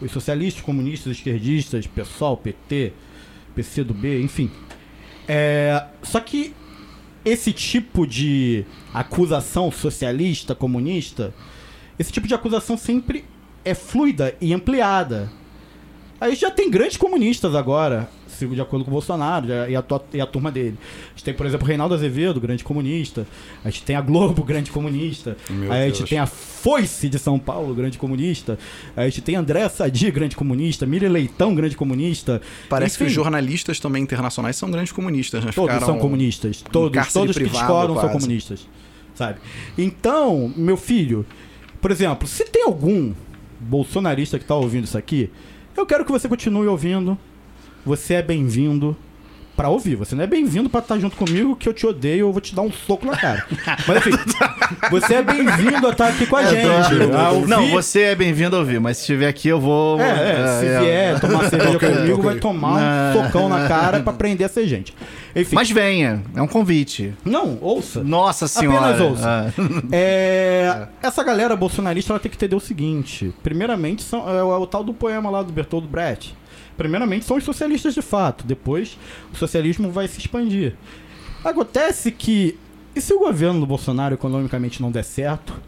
Os socialistas, comunistas, esquerdistas, PSOL, PT, PCdoB, enfim. É, só que esse tipo de acusação socialista, comunista, esse tipo de acusação sempre é fluida e ampliada. A gente já tem grandes comunistas agora, de acordo com o Bolsonaro já- e a, e a turma dele. A gente tem, por exemplo, o Reinaldo Azevedo, grande comunista. A gente tem a Globo, grande comunista. Meu Aí a gente Deus. tem a Foice de São Paulo, grande comunista. Aí a gente tem André Sadi, grande comunista. Miriam Leitão, grande comunista. Parece que Enfim, os jornalistas também internacionais são grandes comunistas, né? Todos Ficaram são comunistas. Todos, todos que privado, discordam são quase. comunistas. Sabe? Então, meu filho, por exemplo, se tem algum bolsonarista que tá ouvindo isso aqui, eu quero que você continue ouvindo. Você é bem-vindo pra ouvir. Você não é bem-vindo pra estar junto comigo, que eu te odeio, eu vou te dar um soco na cara. Mas enfim, você é bem-vindo a estar aqui com a gente. a ouvir- Não, você é bem-vindo a ouvir, mas se estiver aqui eu vou. é, é, se é, vier tomar cerveja comigo, vai tomar um socão na cara pra aprender a ser gente. Enfim, Mas venha, é um convite. não, ouça. Nossa senhora. Apenas ouça. Ah. É, essa galera bolsonarista ela tem que entender o seguinte: primeiramente, são, é, o, é o tal do poema lá do Bertold Brecht. Primeiramente, são os socialistas de fato. Depois, o socialismo vai se expandir. Acontece que, e se o governo do Bolsonaro economicamente não der certo,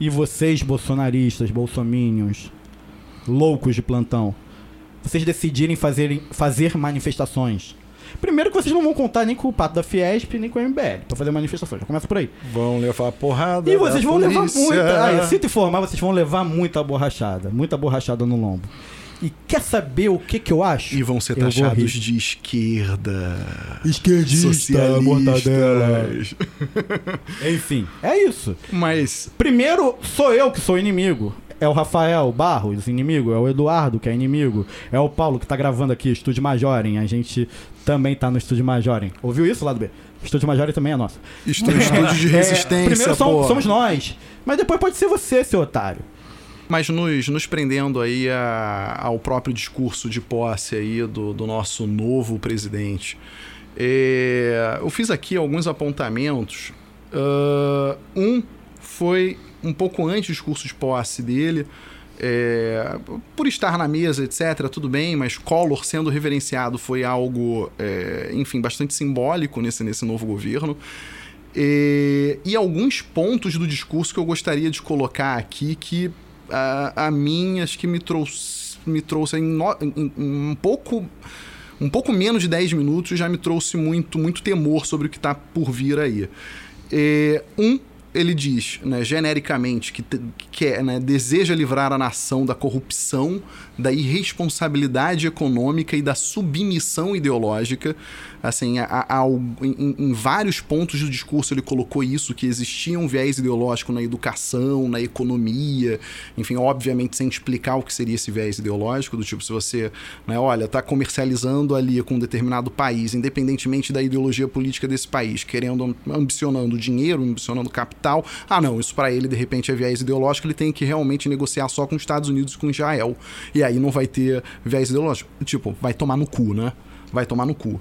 e vocês, bolsonaristas, bolsominions, loucos de plantão, vocês decidirem fazerem, fazer manifestações. Primeiro que vocês não vão contar nem com o pato da Fiesp, nem com o MBL, pra fazer manifestações. Já começa por aí. Vão levar porrada. E vocês vão levar polícia. muita. Ah, eu sinto informar, vocês vão levar muita borrachada. Muita borrachada no lombo. E quer saber o que que eu acho? E vão ser Eu taxados de esquerda. Esquerdista, mortadela. Enfim, é isso. Mas Primeiro, sou eu que sou inimigo. É o Rafael Barros, inimigo. É o Eduardo, que é inimigo. É o Paulo, que tá gravando aqui, Estúdio Majorem. A gente também tá no Estúdio Majorem. Ouviu isso, lado B? Estúdio Majorem também é nosso. estu- estúdio de É, resistência, primeiro som- pô. somos nós. Mas depois pode ser você, seu otário. Mas nos, nos prendendo aí a- ao próprio discurso de posse aí do, do nosso novo presidente. É, eu fiz aqui alguns apontamentos. Ah, um foi um pouco antes do discurso de posse dele. é, por estar na mesa, etc., tudo bem, mas Collor sendo reverenciado foi algo, é, enfim, bastante simbólico nesse, nesse novo governo. E, e alguns pontos do discurso que eu gostaria de colocar aqui que a, a mim acho que me trouxe, me trouxe em, no- em- em um pouco um pouco menos de 10 minutos já me trouxe muito muito temor sobre o que está por vir aí. É, um ele diz, né, genericamente, que, que quer, né, deseja livrar a nação da corrupção, da irresponsabilidade econômica e da submissão ideológica. Assim, a- a- em, em vários pontos do discurso ele colocou isso, que existia um viés ideológico na educação, na economia, enfim, obviamente sem explicar o que seria esse viés ideológico, do tipo, se você, né, olha, está comercializando ali com um determinado país, independentemente da ideologia política desse país, querendo, ambicionando dinheiro, ambicionando capital, ah não, isso para ele de repente é viés ideológico, ele tem que realmente negociar só com os Estados Unidos e com Israel. E aí não vai ter viés ideológico. Tipo, vai tomar no cu, né? Vai tomar no cu.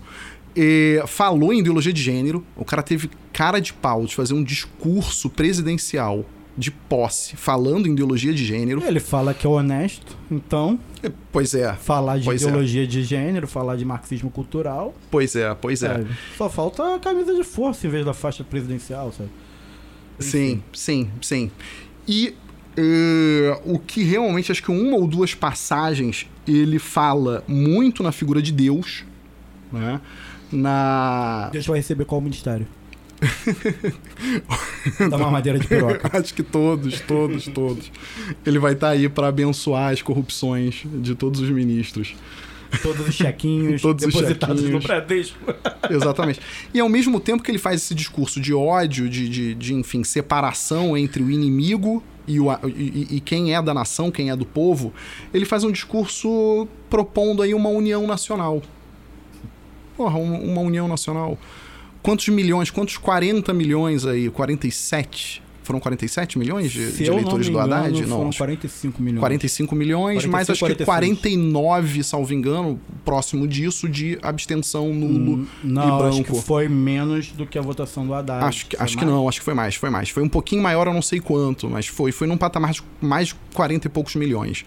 E falou em ideologia de gênero, o cara teve cara de pau de fazer um discurso presidencial de posse falando em ideologia de gênero. Ele fala que é honesto, então Pois é, falar de é. ideologia de gênero, falar de marxismo cultural, pois é, pois é. sabe? Só falta a camisa de força em vez da faixa presidencial, sabe? Sim, sim, sim. E eh, o que realmente, acho que uma ou duas passagens, ele fala muito na figura de Deus, né? Na. Deus vai receber qual ministério? Dá uma madeira de piroca. Acho que todos, todos, todos. Ele vai estar aí para abençoar as corrupções de todos os ministros. Todos os chequinhos Todos os depositados chequinhos. no Bradesco. Exatamente. E ao mesmo tempo que ele faz esse discurso de ódio, de, de, de, enfim, separação entre o inimigo e, o, e, e quem é da nação, quem é do povo, ele faz um discurso propondo aí uma união nacional. Porra, um- uma união nacional. Quantos milhões, quantos 40 milhões aí? 47? Foram 47 milhões de, de não eleitores do Haddad? engano, foram acho 45 milhões. 45 milhões, 45, mas acho que 46. 49, salvo engano, próximo disso, de abstenção nulo e Não, acho branco. que foi menos do que a votação do Haddad. Acho que, acho que não, acho que foi mais, foi mais. Foi um pouquinho maior, eu não sei quanto, mas foi. Foi num patamar de mais de 40 e poucos milhões.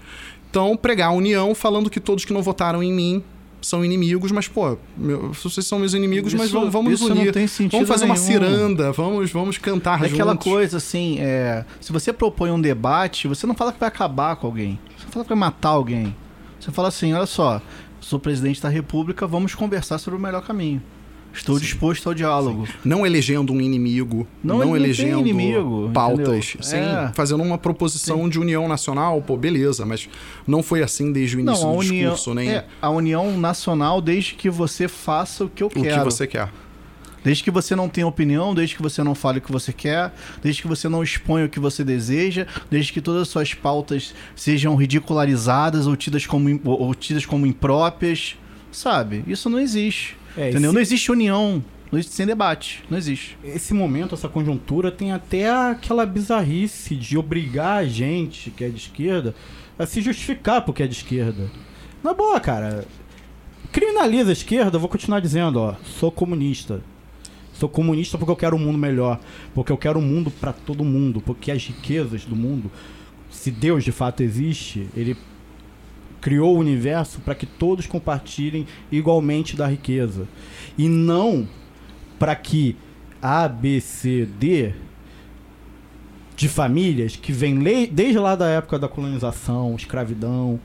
Então, pregar a união falando que todos que não votaram em mim são inimigos, mas, pô, meu, vocês são meus inimigos, mas Isso- vamos, vamos isso nos não unir. tem sentido vamos fazer uma nenhum. ciranda, vamos, vamos cantar É aquela juntos. coisa assim, é, se você propõe um debate, você não fala que vai acabar com alguém. Você não fala que vai matar alguém. Você fala assim, olha só, sou presidente da república, vamos conversar sobre o melhor caminho. Estou disposto ao diálogo. Não elegendo um inimigo, Não, não, elegendo inimigo, pautas. entendeu? Sim, É. fazendo uma proposição de união nacional, pô, beleza, mas não foi assim desde o início Não, do união, discurso, nem é, a união nacional desde que você faça o que eu o que quero. você quer. Desde que você não tenha opinião, desde que você não fale o que você quer, desde que você não exponha o que você deseja, desde que todas as suas pautas sejam ridicularizadas ou tidas como, ou tidas como impróprias, sabe? Isso não existe. É, entendeu? esse- Não existe união. Não existe sem debate. Não existe. Esse momento, essa conjuntura, tem até aquela bizarrice de obrigar a gente, que é de esquerda, a se justificar porque é de esquerda. Na boa, cara. Criminaliza a esquerda, eu vou continuar dizendo, ó. Sou comunista. Sou comunista porque eu quero um mundo melhor. Porque eu quero um mundo pra todo mundo. Porque as riquezas do mundo, se Deus de fato existe, ele criou o universo para que todos compartilhem igualmente da riqueza. E não para que A, B, C, D de famílias que le- desde lá da época da colonização, escravidão,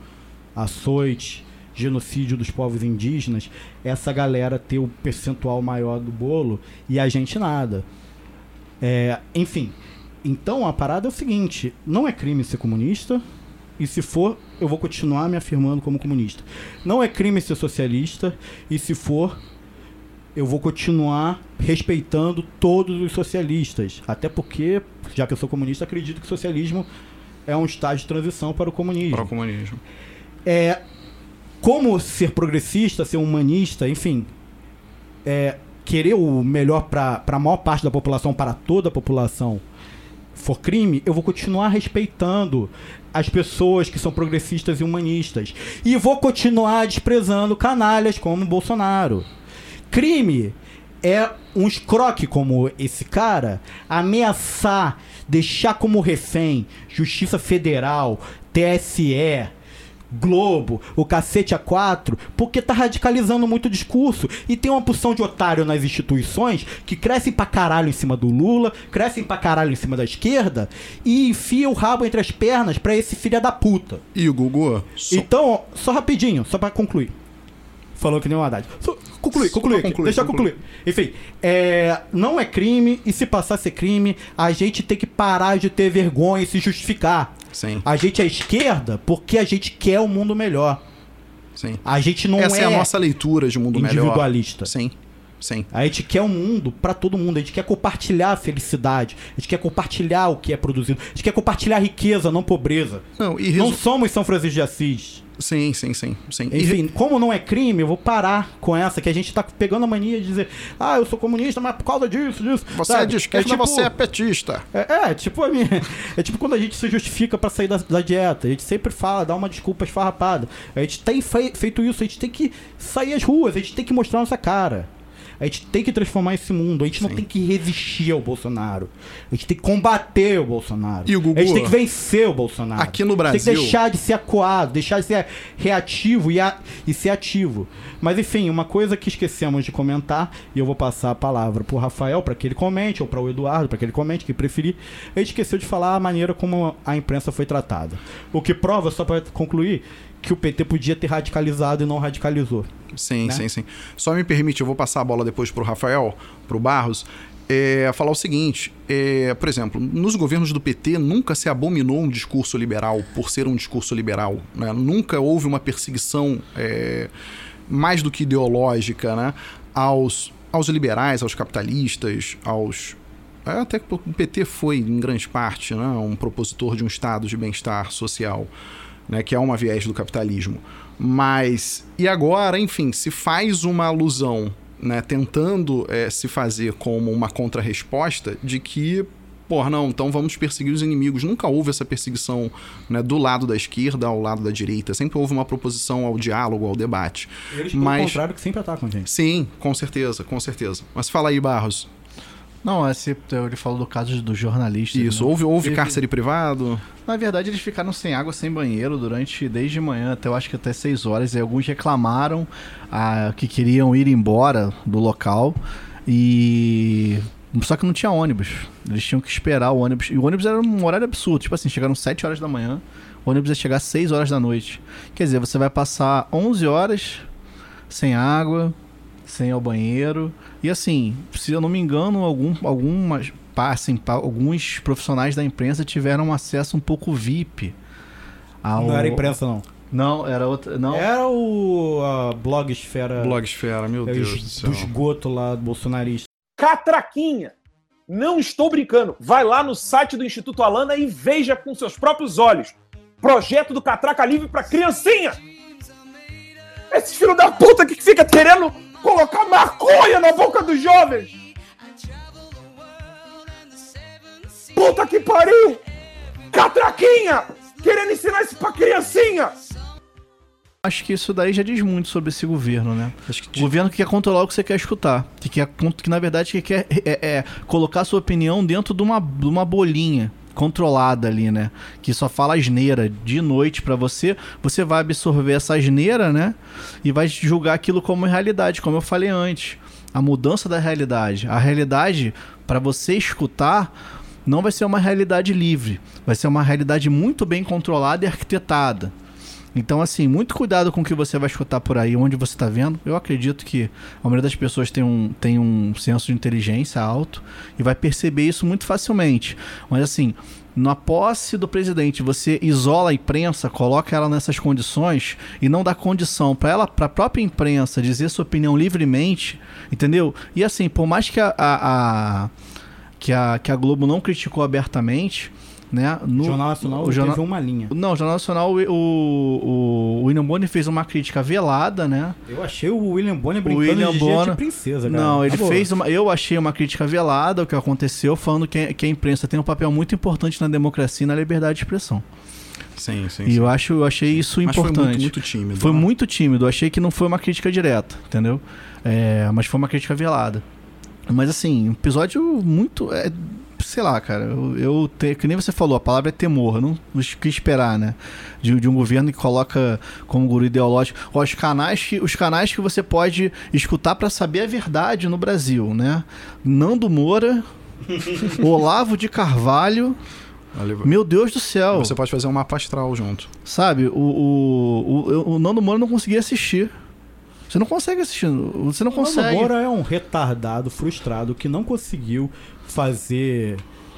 açoite, genocídio dos povos indígenas, essa galera ter o percentual maior do bolo e a gente nada. É, enfim, então a parada é o seguinte: não é crime ser comunista, e se for, eu vou continuar me afirmando como comunista. Não é crime ser socialista, e se for, eu vou continuar respeitando todos os socialistas. Até porque, já que eu sou comunista, acredito que o socialismo é um estágio de transição para o comunismo. Para o comunismo. É, como ser progressista, ser humanista, enfim, é, querer o melhor para a maior parte da população, para toda a população, for crime, eu vou continuar respeitando as pessoas que são progressistas e humanistas. E vou continuar desprezando canalhas como Bolsonaro. Crime é um escroque como esse cara ameaçar, deixar como refém Justiça Federal, TSE, Globo, o cacete a quatro, porque tá radicalizando muito o discurso. E tem uma porção de otário nas instituições que crescem pra caralho em cima do Lula, crescem pra caralho em cima da esquerda e enfia o rabo entre as pernas pra esse filho da puta. E o Gugu? Só- Então, só rapidinho, só pra concluir. Falou que nem o Haddad. Só, concluir, concluir, concluir, deixa concluir. concluir. Enfim, é, não é crime, e se passar a ser crime, a gente tem que parar de ter vergonha e se justificar. Sim, A gente é esquerda porque a gente quer um mundo melhor. sim. A gente não Essa é, é, a nossa leitura de mundo melhor. individualista. Sim, sim. A gente quer um mundo pra todo mundo. A gente quer compartilhar a felicidade. A gente quer compartilhar o que é produzido. A gente quer compartilhar riqueza, não pobreza. Não, e Não resu... somos São Francisco de Assis. Sim, sim, sim, sim. E Enfim, como não é crime, eu vou parar com essa, que a gente tá pegando a mania de dizer, ah, eu sou comunista, mas por causa disso, disso. Você sabe? é de esquerda, tipo- você é petista. É, é, tipo a minha. É tipo quando a gente se justifica pra sair da, da dieta. A gente sempre fala, dá uma desculpa esfarrapada. A gente tem fei- feito isso, a gente tem que sair às ruas, a gente tem que mostrar nossa cara. A gente tem que transformar esse mundo. A gente não Sim. tem que resistir ao Bolsonaro. A gente tem que combater o Bolsonaro. E o Gugu? A gente tem que vencer o Bolsonaro. Aqui no A gente Tem Brasil- que deixar de ser acuado, deixar de ser reativo e, a- e ser ativo. Mas enfim, uma coisa que esquecemos de comentar, e eu vou passar a palavra pro Rafael para que ele comente, ou para o Eduardo, para que ele comente, que preferir. A gente esqueceu de falar a maneira como a imprensa foi tratada. O que prova, só para concluir, que o PT podia ter radicalizado e não radicalizou. Sim, né? sim, sim. Só me permite, eu vou passar a bola depois pro Rafael, pro Barros, é, falar o seguinte: é, por exemplo, nos governos do PT nunca se abominou um discurso liberal por ser um discurso liberal. né? Nunca houve uma perseguição é, mais do que ideológica né? aos, aos liberais, aos capitalistas, aos. é, Até que o PT foi, em grande parte, né, um propositor de um estado de bem-estar social né, que é uma viés do capitalismo. Mas, e agora, enfim, se faz uma alusão, né, tentando eh, se fazer como uma contrarresposta de que, porra, não, então vamos perseguir os inimigos. Nunca houve essa perseguição né, do lado da esquerda ao lado da direita. Sempre houve uma proposição ao diálogo, ao debate. Eles, pelo Mas, contrário, que sempre atacam gente. sim, com certeza, com certeza. Mas fala aí, Barros. Não, esse, ele falou do caso dos jornalistas. Isso, né? houve, houve Teve- cárcere privado? Na verdade, eles ficaram sem água, sem banheiro durante desde manhã até eu acho que até 6 horas. E alguns reclamaram ah, que queriam ir embora do local e só que não tinha ônibus. Eles tinham que esperar o ônibus. E o ônibus era um horário absurdo. Tipo assim, chegaram 7 horas da manhã, o ônibus ia chegar 6 horas da noite. Quer dizer, você vai passar 11 horas sem água, sem ir ao banheiro. E assim, se eu não me engano, algum, algumas, pá, pá, alguns profissionais da imprensa tiveram um acesso um pouco VIP. Ao... Não era imprensa, não. Não, era outra. Não. Era o a blogosfera Blogosfera, meu é, Deus do céu. do esgoto lá do bolsonarista. catraquinha. Não estou brincando. Vai lá no site do Instituto Alana e veja com seus próprios olhos. Projeto do Catraca Livre para criancinha. Esse filho da puta que fica querendo colocar maconha na boca dos jovens. Puta que pariu! Catraquinha! Querendo ensinar isso pra criancinha! Acho que isso daí já diz muito sobre esse governo, né? Acho que O governo que quer controlar o que você quer escutar. Que, quer, que na verdade que quer é, é, colocar a sua opinião dentro de uma, de uma bolinha controlada ali, né? Que só fala asneira de noite pra você. Você vai absorver essa asneira, né? E vai julgar aquilo como realidade, como eu falei antes. A mudança da realidade. A realidade, pra você escutar, não vai ser uma realidade livre. Vai ser uma realidade muito bem controlada e arquitetada. Então, assim, muito cuidado com o que você vai escutar por aí, onde você está vendo. Eu acredito que a maioria das pessoas tem um, tem um senso de inteligência alto e vai perceber isso muito facilmente. Mas, assim, na posse do presidente, você isola a imprensa, coloca ela nessas condições e não dá condição para ela, para a própria imprensa dizer sua opinião livremente, entendeu? E assim, por mais que a, a, a que a, que a Globo não criticou abertamente, né? No o Jornal Nacional o teve jornal, uma linha. Não, o Jornal Nacional, o, o, o William Bonner fez uma crítica velada, né? Eu achei o William Bonner brincando William de, Bonner, de princesa, cara. Não, ele Acabou. fez uma. Eu achei uma crítica velada o que aconteceu, falando que, que a imprensa tem um papel muito importante na democracia e na liberdade de expressão. Sim, sim. E sim. eu acho, eu achei isso Mas importante. foi muito, muito tímido. Foi né? muito tímido. Eu achei que não foi uma crítica direta, entendeu? É, mas foi uma crítica velada. Mas assim, um episódio muito. é, sei lá, cara. Eu, eu te- que nem você falou, a palavra é temor. Não o que esperar, né? De, de um governo que coloca como guru ideológico. Os canais que, os canais que você pode escutar pra saber a verdade no Brasil, né? Nando Moura, Olavo de Carvalho. Meu Deus do céu. Você pode fazer um mapa astral junto. Sabe, o, o, o, o Nando Moura não conseguia assistir. Você não consegue assistir. Você não O Nando consegue. Moura é um retardado, frustrado, que não conseguiu fazer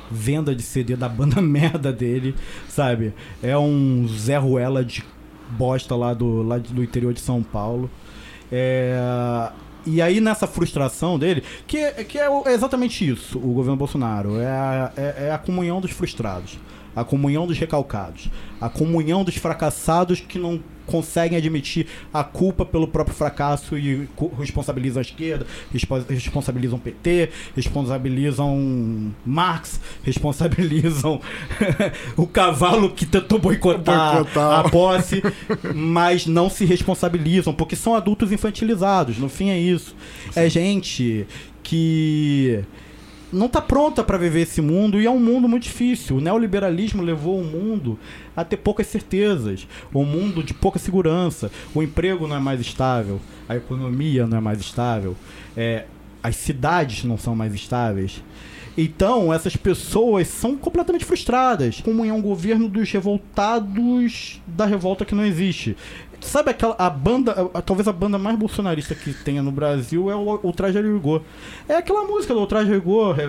venda de CD da banda merda dele, sabe? É um Zé Ruela de bosta lá do, lá do interior de São Paulo. É, E aí, nessa frustração dele, que, que é é exatamente isso, o governo Bolsonaro. É a, é, é a comunhão dos frustrados, a comunhão dos recalcados, a comunhão dos fracassados que não conseguem admitir a culpa pelo próprio fracasso e responsabilizam a esquerda, respo- responsabilizam o PT, responsabilizam Marx, responsabilizam o cavalo que tentou boicotar, Boicotar. a posse, mas não se responsabilizam, porque são adultos infantilizados. No fim é isso. É gente que não tá pronta para viver esse mundo e é um mundo muito difícil. O neoliberalismo levou o mundo a ter poucas certezas, um mundo de pouca segurança. O emprego não é mais estável, a economia não é mais estável, é, as cidades não são mais estáveis. Então, essas pessoas são completamente frustradas. Como é um governo dos revoltados da revolta que não existe. Sabe aquela a banda, a- talvez a banda mais bolsonarista que tenha no Brasil é o, o Traje Rigor. É aquela música do Traje Rigor, é, é,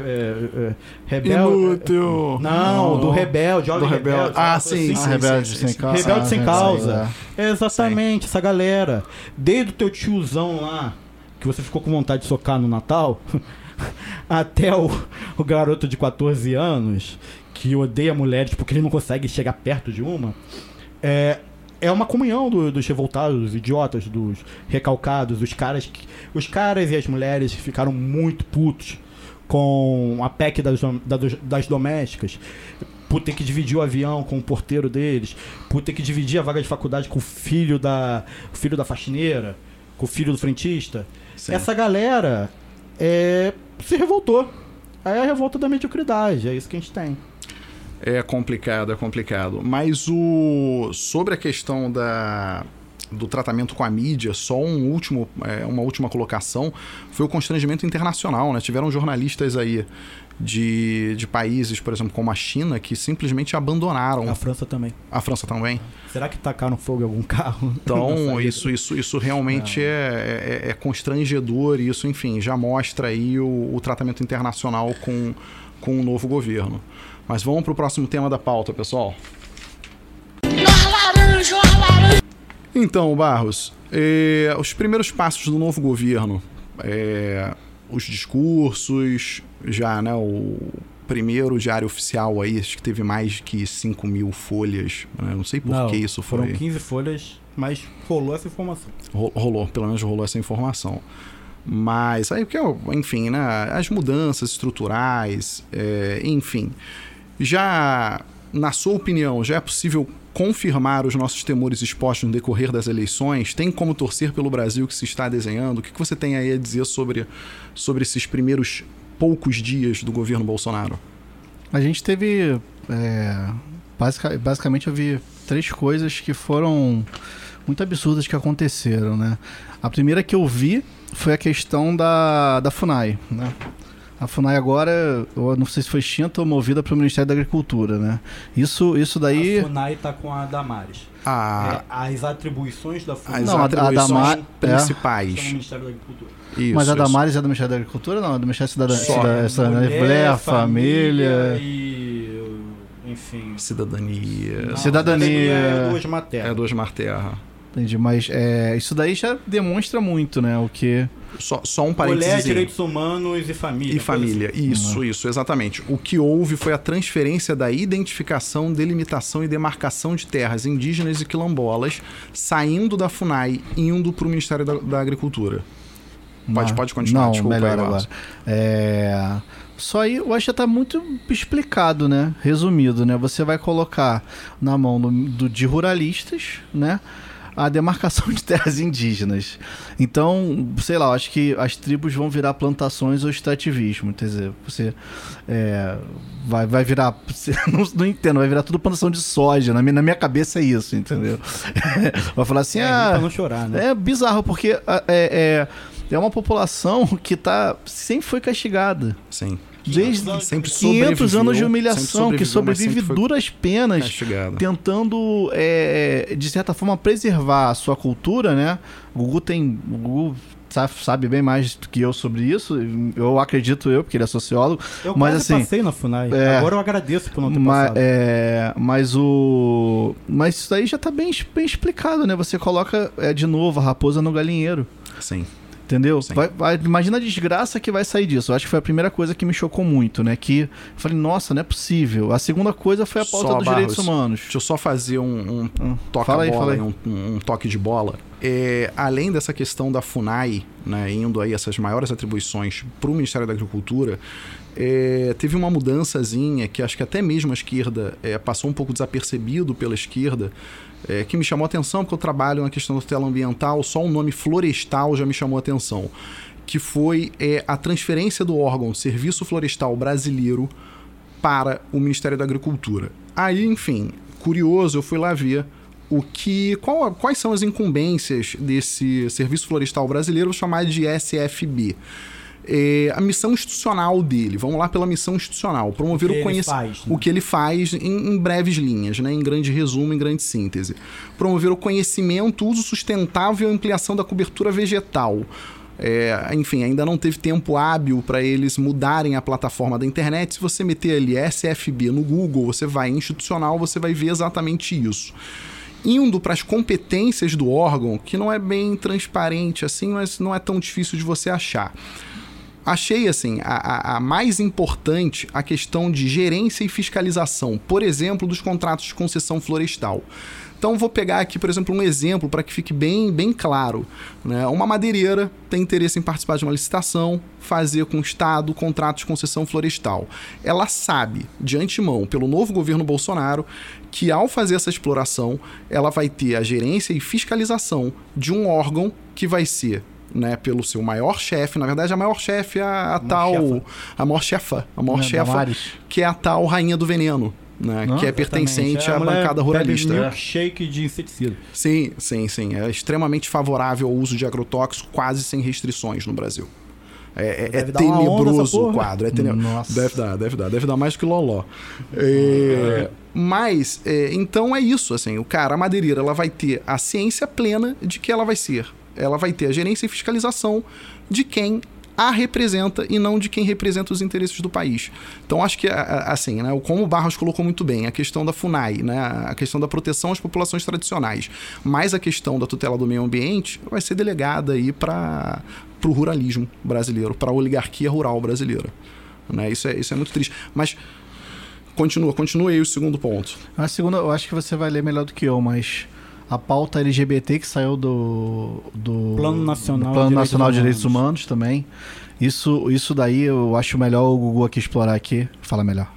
é, Rebel. Inútil. Não, do Rebelde, Do Jovem Rebelde. Ah, sim. Ah, sim, rebelde sim, sem sim. causa. Rebelde sem Ah, causa. sim, É exatamente, essa galera. Desde o teu tiozão lá, que você ficou com vontade de socar no Natal, até o, o garoto de 14 anos, que odeia mulheres porque ele não consegue chegar perto de uma, é, é uma comunhão do- dos revoltados, dos idiotas, dos recalcados, os caras, que, os caras e as mulheres que ficaram muito putos com a PEC das, dos- das domésticas, por ter que dividir o avião com o porteiro deles, por ter que dividir a vaga de faculdade com o filho da, o filho da faxineira, com o filho do frentista. Sim. Essa galera é, se revoltou. Aí é a revolta da mediocridade, é isso que a gente tem. É complicado, é complicado. Mas o sobre a questão da do tratamento com a mídia, só um último, é, uma última colocação foi o constrangimento internacional, né? Tiveram jornalistas aí de, de países, por exemplo, como a China, que simplesmente abandonaram A França também. a França também. Será que tacaram fogo em algum carro? Então, isso, isso, isso realmente é, é, é constrangedor isso, enfim, já mostra aí o, o tratamento internacional com, com o novo governo. Mas vamos para o próximo tema da pauta, pessoal. Então, Barros, eh, os primeiros passos do novo governo, eh, os discursos, já, né, o primeiro diário oficial aí, acho que teve mais que 5 mil folhas, né, não sei por Não, que isso foi. Foram 15 folhas, mas rolou essa informação. Ro- rolou, pelo menos rolou essa informação. Mas aí, porque, enfim, né, as mudanças estruturais, é, enfim. Já, na sua opinião, já é possível confirmar os nossos temores expostos no decorrer das eleições? Tem como torcer pelo Brasil que se está desenhando? O que, você tem aí a dizer sobre, sobre esses primeiros poucos dias do governo Bolsonaro? A gente teve. é, basica- basicamente, eu vi três coisas que foram muito absurdas que aconteceram, né? A primeira que eu vi foi a questão da, da FUNAI, né? A FUNAI agora, eu não sei se foi extinta ou movida para o Ministério da Agricultura, né? Isso, isso daí. A FUNAI tá com a Damares. A, É, as atribuições da FUNAI as Não, a- a atribuições Dama- é. são principais. no Ministério da Agricultura. Isso, Mas a isso. Damares é do Ministério da Agricultura? Não, é do Ministério da. Cidadania, Cidadania, Mulher, Família. E. Enfim. Cidadania. Não, Cidadania. É duas É matérias. do Osmar Terra. Entendi, mas é, isso daí já demonstra muito, né? O que. Só, só um Mulher, parênteses. direitos humanos e família. E família, isso, isso, exatamente. O que houve foi a transferência da identificação, delimitação e demarcação de terras indígenas e quilombolas, saindo da FUNAI e indo para o Ministério da, da Agricultura. Pode, pode continuar, Não, desculpa melhor aí, agora. É, Só aí eu acho que já tá muito explicado, né? Resumido, né? Você vai colocar na mão do, do- de ruralistas, né? A demarcação de terras indígenas. Então, sei lá, eu acho que as tribos vão virar plantações ou extrativismo. Quer dizer, você é, vai, vai virar. não, não entendo, vai virar tudo plantação de soja. Na minha, na minha cabeça é isso, entendeu? vai falar assim, É, ah. pra não chorar, né? É bizarro, porque ah, é, é, é uma população que tá, sempre foi castigada. Sim. Desde Sempre 500 sobreviveu, anos de humilhação, que sobrevive duras penas, Castigado. tentando, é, de certa forma, preservar a sua cultura, né? O Gugu tem. O Gugu sabe, bem mais do que eu sobre isso. Eu acredito eu, porque ele é sociólogo. Eu mas quase assim. passei na FUNAI. é. Agora eu agradeço por não ter Mas, passado. é, mas o. Mas isso daí já tá bem, bem explicado, né? Você coloca é, de novo a raposa no galinheiro. Sim. Entendeu? Vai- vai- imagina a desgraça que vai sair disso. Eu acho que foi a primeira coisa que me chocou muito, né? Que eu falei, nossa, não é possível. A segunda coisa foi a pauta Só, dos Barros, direitos humanos. Deixa eu só fazer um, um toca fala aí, bola, fala aí. Um, um- um toque de bola. É, além dessa questão da FUNAI, né, indo aí essas maiores atribuições para o Ministério da Agricultura, é, teve uma mudançazinha que acho que até mesmo a esquerda é, passou um pouco desapercebido pela esquerda, é, que me chamou atenção, porque eu trabalho na questão da tutela ambiental, só o nome florestal já me chamou atenção, que foi é, a transferência do órgão Serviço Florestal Brasileiro para o Ministério da Agricultura. Aí, enfim, curioso, eu fui lá ver o que qual- quais são as incumbências desse Serviço Florestal Brasileiro, chamar de SFB. É, a missão institucional dele, vamos lá pela missão institucional, promover O conhecimento. né? O que ele faz em, em breves linhas, né? em grande resumo, em grande síntese. Promover o conhecimento, uso sustentável e ampliação da cobertura vegetal. É, enfim, ainda não teve tempo hábil para eles mudarem a plataforma da internet. Se você meter ali SFB no Google, você vai institucional, você vai ver exatamente isso. Indo para as competências do órgão, que não é bem transparente assim, mas não é tão difícil de você achar. Achei assim a, a- a mais importante a questão de gerência e fiscalização, por exemplo, dos contratos de concessão florestal. Então vou pegar aqui, por exemplo, um exemplo para que fique bem, bem claro. né? Uma madeireira tem interesse em participar de uma licitação, fazer com o Estado contrato de concessão florestal. Ela sabe, de antemão, pelo novo governo Bolsonaro, que ao fazer essa exploração, ela vai ter a gerência e fiscalização de um órgão que vai ser né, pelo seu maior chefe, na verdade a maior chefe é a, a tal, chefa. a maior chefa, a maior Né, chefa, que é a tal rainha do veneno, né, Não, que é pertencente É, a à bancada bebe ruralista. milkshake de inseticida. Sim, sim, sim. É extremamente favorável ao uso de agrotóxicos, quase sem restrições no Brasil. É, é- é tenebroso o quadro. É tenebroso. Nossa. Deve dar, deve dar. Deve dar mais que Loló. É, mas, é, então é isso, assim. O cara, a madeireira, ela vai ter a ciência plena de que ela vai ser. Ela vai ter a gerência e fiscalização de quem a representa e não de quem representa os interesses do país. Então acho que assim, né, como o Barros colocou muito bem, a questão da FUNAI, né, a questão da proteção às populações tradicionais, mais a questão da tutela do meio ambiente vai ser delegada aí para o ruralismo brasileiro, para a oligarquia rural brasileira. Né? Isso, é, isso é muito triste. Mas continua, continua aí o segundo ponto. A segunda, eu acho que você vai ler melhor do que eu, mas a pauta LGBT que saiu do, do Plano Nacional do Plano de Nacional de Direitos Direitos Humanos também. Isso, isso daí eu acho melhor o Google aqui explorar aqui. Fala melhor.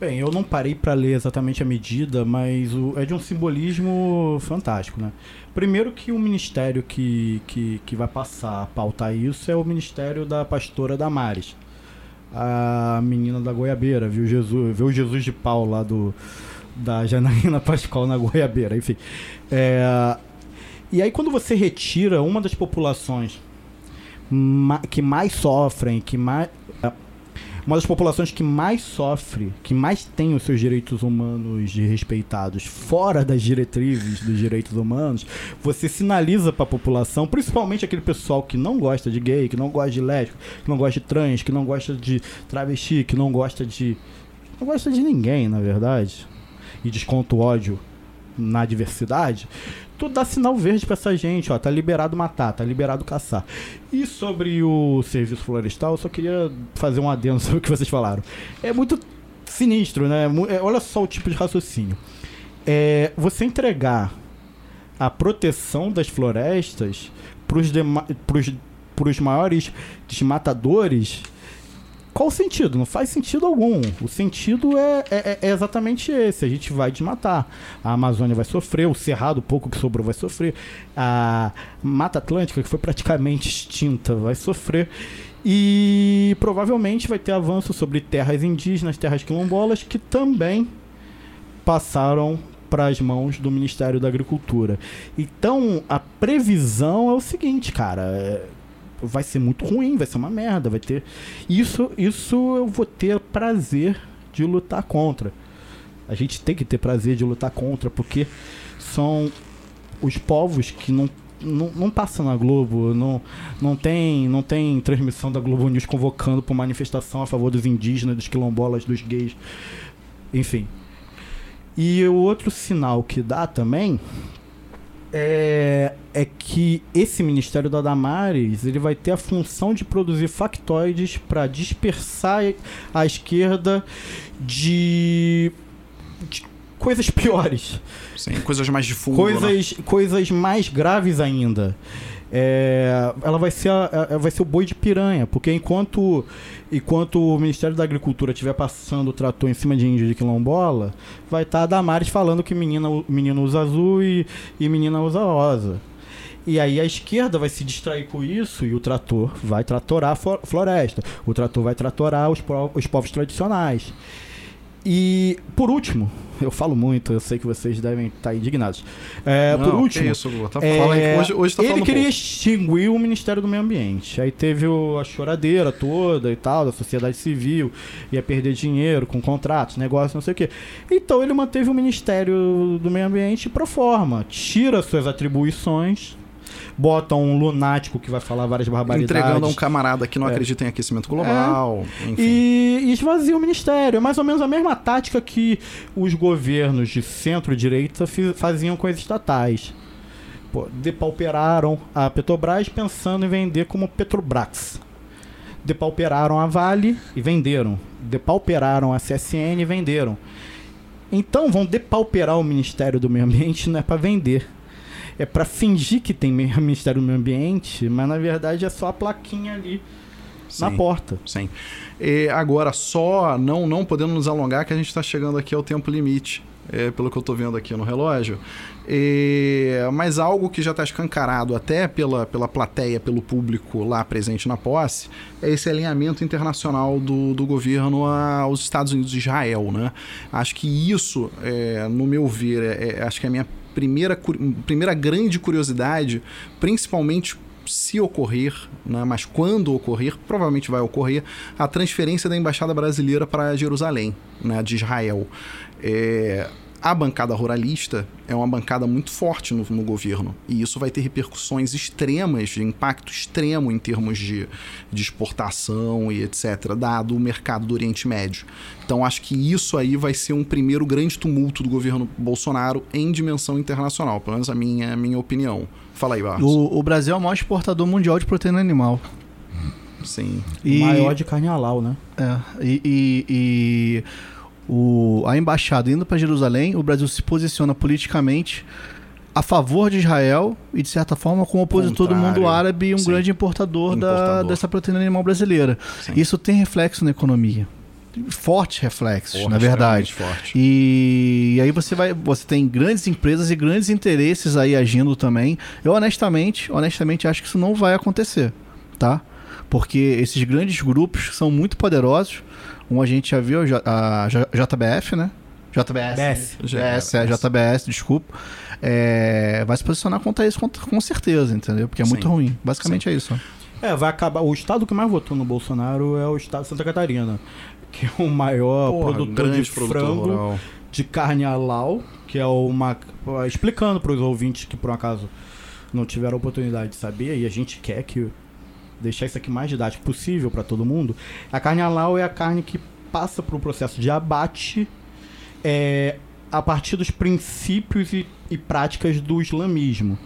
Bem, eu não parei pra ler exatamente a medida, mas o- é de um simbolismo fantástico, né? Primeiro que o ministério que, que, que vai passar a pautar isso é o ministério da pastora Damares. A menina da Goiabeira, viu Jesus, viu o Jesus de pau lá do da Janaína Pascoal na Goiabeira, enfim. É, e aí quando você retira uma das populações ma- que mais sofrem, que mais uma das populações que mais sofre, que mais tem os seus direitos humanos respeitados fora das diretrizes dos direitos humanos, você sinaliza para a população, principalmente aquele pessoal que não gosta de gay, que não gosta de lésbico, que não gosta de trans, que não gosta de travesti, que não gosta de não gosta de ninguém, na verdade, e desconta o ódio na diversidade, tu dá sinal verde pra essa gente, ó, tá liberado matar, tá liberado caçar. E sobre o serviço florestal, eu só queria fazer um adendo sobre o que vocês falaram. É muito sinistro, né? É, Olha só o tipo de raciocínio. É, você entregar a proteção das florestas pros, pros maiores desmatadores qual o sentido? Não faz sentido algum. O sentido é, é- é exatamente esse. A gente vai desmatar. A Amazônia vai sofrer, o Cerrado, pouco que sobrou, vai sofrer. A Mata Atlântica, que foi praticamente extinta, vai sofrer. E provavelmente vai ter avanço sobre terras indígenas, terras quilombolas, que também passaram para as mãos do Ministério da Agricultura. Então, a previsão é o seguinte, cara. Vai ser muito ruim, vai ser uma merda, vai ter isso, isso eu vou ter prazer de lutar contra. A gente tem que ter prazer de lutar contra, porque são os povos que não não, não passa na Globo, não, não, tem, não tem transmissão da Globo News convocando por manifestação a favor dos indígenas, dos quilombolas, dos gays, enfim. E o outro sinal que dá também é, é que esse Ministério da Damares ele vai ter a função de produzir factoides para dispersar a esquerda de, de coisas piores, Sim, coisas mais de fundo. né? coisas, coisas mais graves ainda. É, ela vai ser, a- a- vai ser o boi de piranha, porque enquanto, enquanto o Ministério da Agricultura estiver passando o trator em cima de índio de quilombola, vai estar a Damares falando que menina, menino usa azul e, e menina usa rosa. E aí a esquerda vai se distrair com isso e o trator vai tratorar a flo- floresta. O trator vai tratorar os, os povos tradicionais. E, por último, eu falo muito, eu sei que vocês devem estar indignados. É, Não, por que último, isso, tá- é, hoje, hoje tá ele queria pouco. extinguir o Ministério do Meio Ambiente. Aí teve o- a choradeira toda e tal, da sociedade civil, ia perder dinheiro com contratos, negócios, não sei o quê. Então ele manteve o Ministério do Meio Ambiente pro forma, tira suas atribuições, bota um lunático que vai falar várias barbaridades. Entregando a um camarada que não É. acredita em aquecimento global. Enfim. E, e esvazia o ministério. É mais ou menos a mesma tática que os governos de centro-direita faziam com as estatais. Pô, depauperaram a Petrobras pensando em vender como Petrobras. Depauperaram a Vale e venderam. Depauperaram a CSN e venderam. Então vão depauperar o Ministério do Meio Ambiente não é para vender. É para fingir que tem Ministério do Meio Ambiente, mas na verdade é só a plaquinha ali na Sim. porta. Sim. E agora, só não, não podendo nos alongar, que a gente está chegando aqui ao tempo limite, é, pelo que eu estou vendo aqui no relógio. É, mas algo que já está escancarado até pela, pela plateia, pelo público lá presente na posse, é esse alinhamento internacional do, do governo aos Estados Unidos e Israel. Né? Acho que isso, é, no meu ver, é, é- acho que é a minha primeira, primeira grande curiosidade, principalmente se ocorrer, né, mas quando ocorrer, provavelmente vai ocorrer, a transferência da embaixada brasileira para Jerusalém, né, de Israel. É, a bancada ruralista é uma bancada muito forte no, no governo e isso vai ter repercussões extremas, de impacto extremo em termos de, de exportação e etc., dado o mercado do Oriente Médio. Então acho que isso aí vai ser um primeiro grande tumulto do governo Bolsonaro em dimensão internacional, pelo menos a minha, a minha opinião. Fala aí, Barros. O, o Brasil é o maior exportador mundial de proteína animal. Sim. E, Maior de carne halal, né? É, e, e- e o, a embaixada indo para Jerusalém, o Brasil se posiciona politicamente a favor de Israel e, de certa forma, como opositor do mundo árabe e um Sim. grande importador, Da, Importador. dessa proteína animal brasileira. Sim. Isso tem reflexo na economia. Fortes reflexos, Porra, na verdade. Forte. E aí você vai, você tem grandes empresas e grandes interesses aí agindo também. Eu honestamente, honestamente acho que isso não vai acontecer, tá? Porque esses grandes grupos são muito poderosos. Um a gente já viu, a JBF, né? JBS. BS. JBS, é, JBS, desculpa. É, vai se posicionar contra isso com, com certeza, entendeu? Porque é muito Sim. ruim. Basicamente é isso. É, vai acabar. O estado que mais votou no Bolsonaro é o estado de Santa Catarina, que é o maior Porra, produtor de grande produtor frango, rural. de carne halal, que é uma. Explicando para os ouvintes que por um acaso não tiveram oportunidade de saber, e a gente quer que deixar isso aqui mais didático possível para todo mundo. A carne halal é a carne que passa por um processo de abate é, a partir dos princípios e, e práticas do islamismo.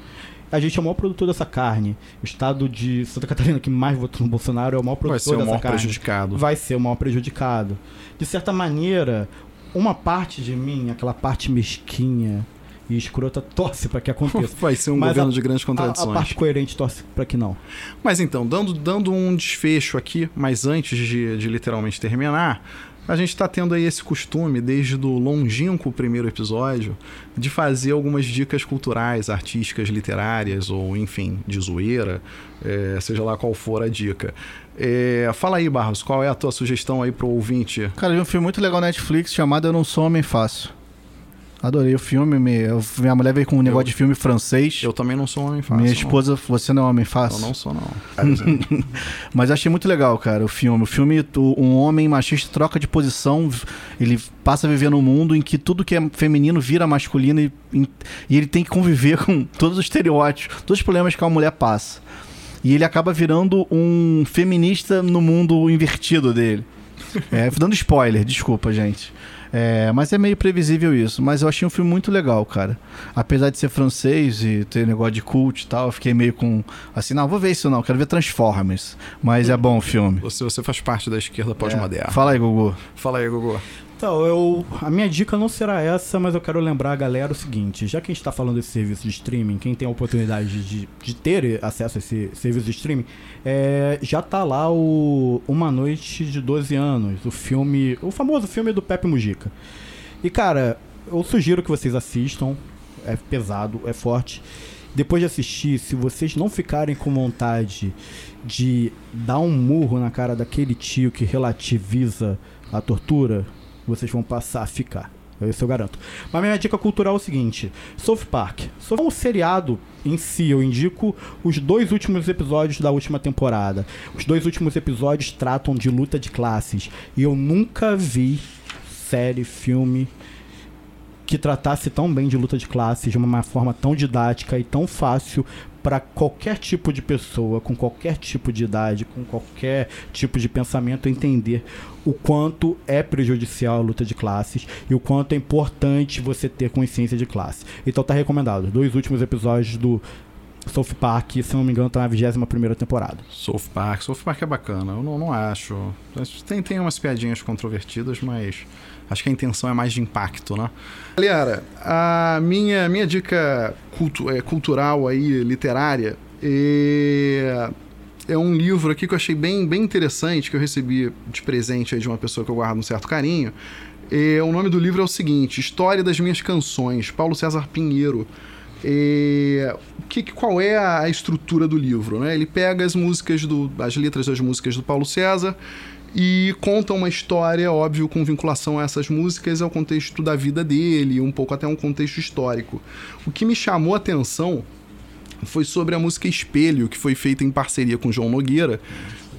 A gente é o maior produtor dessa carne. O estado de Santa Catarina que mais votou no Bolsonaro é o maior Vai produtor ser o dessa maior carne. prejudicado. Vai ser o maior prejudicado. De certa maneira, uma parte de mim, aquela parte mesquinha e escrota, torce para que aconteça. Vai ser um Mas governo a- de grandes A, contradições. a parte coerente torce para que não. Mas então, dando, dando um desfecho aqui, mas antes de, de literalmente terminar, a gente está tendo aí esse costume, desde o longínquo primeiro episódio, de fazer algumas dicas culturais, artísticas, literárias, ou enfim, de zoeira, é, seja lá qual for a dica. É, fala aí, Barros, qual é a tua sugestão aí pro ouvinte? Cara, eu vi um filme muito legal na Netflix chamado Eu Não Sou Homem Fácil. Adorei o filme. me- eu- minha mulher veio com um negócio de filme francês. Eu também não sou um homem fácil. minha não. esposa, você não é homem fácil? Eu não sou, não. Mas eu achei muito legal, cara, o filme. O filme, um homem machista troca de posição, ele passa a viver num mundo em que tudo que é feminino vira masculino e, e ele tem que conviver com todos os estereótipos, todos os problemas que uma mulher passa. E ele acaba virando um feminista no mundo invertido dele. É, dando spoiler, desculpa, gente. É, mas é meio previsível isso. Mas eu achei um filme muito legal, cara. Apesar de ser francês e ter negócio de cult e tal, eu fiquei meio com. Assim, não, vou ver isso não, quero ver Transformers. Mas é bom o filme. Você, você faz parte da esquerda pós-moderna. Fala aí, Gugu. Fala aí, Gugu. Então, eu, a minha dica não será essa, mas eu quero lembrar a galera o seguinte: já que a gente está falando desse serviço de streaming, quem tem a oportunidade de, de ter acesso a esse serviço de streaming, é, já tá lá o Uma Noite de 12 Anos, o filme, o famoso filme do Pepe Mujica. E cara, eu sugiro que vocês assistam, é pesado, é forte. Depois de assistir, se vocês não ficarem com vontade de dar um murro na cara daquele tio que relativiza a tortura, vocês vão passar a ficar. Isso eu garanto. Mas minha dica cultural é o seguinte: South Park. South é seriado em si. Eu indico os dois últimos episódios da última temporada. Os dois últimos episódios tratam de luta de classes. E eu nunca vi série, filme que tratasse tão bem de luta de classes de uma forma tão didática e tão fácil para qualquer tipo de pessoa, com qualquer tipo de idade, com qualquer tipo de pensamento entender o quanto é prejudicial a luta de classes e o quanto é importante você ter consciência de classe. Então tá recomendado. Dois últimos episódios do South Park, se não me engano, tá na 21 primeira temporada. South Park. South Park é bacana, eu não, não acho. Tem, tem umas piadinhas controvertidas, mas acho que a intenção é mais de impacto, né? Galera, a minha, minha dica cultu é, cultural aí, literária, é, é um livro aqui que eu achei bem, bem interessante, que eu recebi de presente aí de uma pessoa que eu guardo um certo carinho. É, o nome do livro é o seguinte: História das Minhas Canções, Paulo César Pinheiro. É, que, qual é a estrutura do livro? Né? Ele pega as músicas, do, as letras das músicas do Paulo César e conta uma história, óbvio, com vinculação a essas músicas, ao contexto da vida dele, um pouco até um contexto histórico. O que me chamou a atenção foi sobre a música Espelho, que foi feita em parceria com João Nogueira,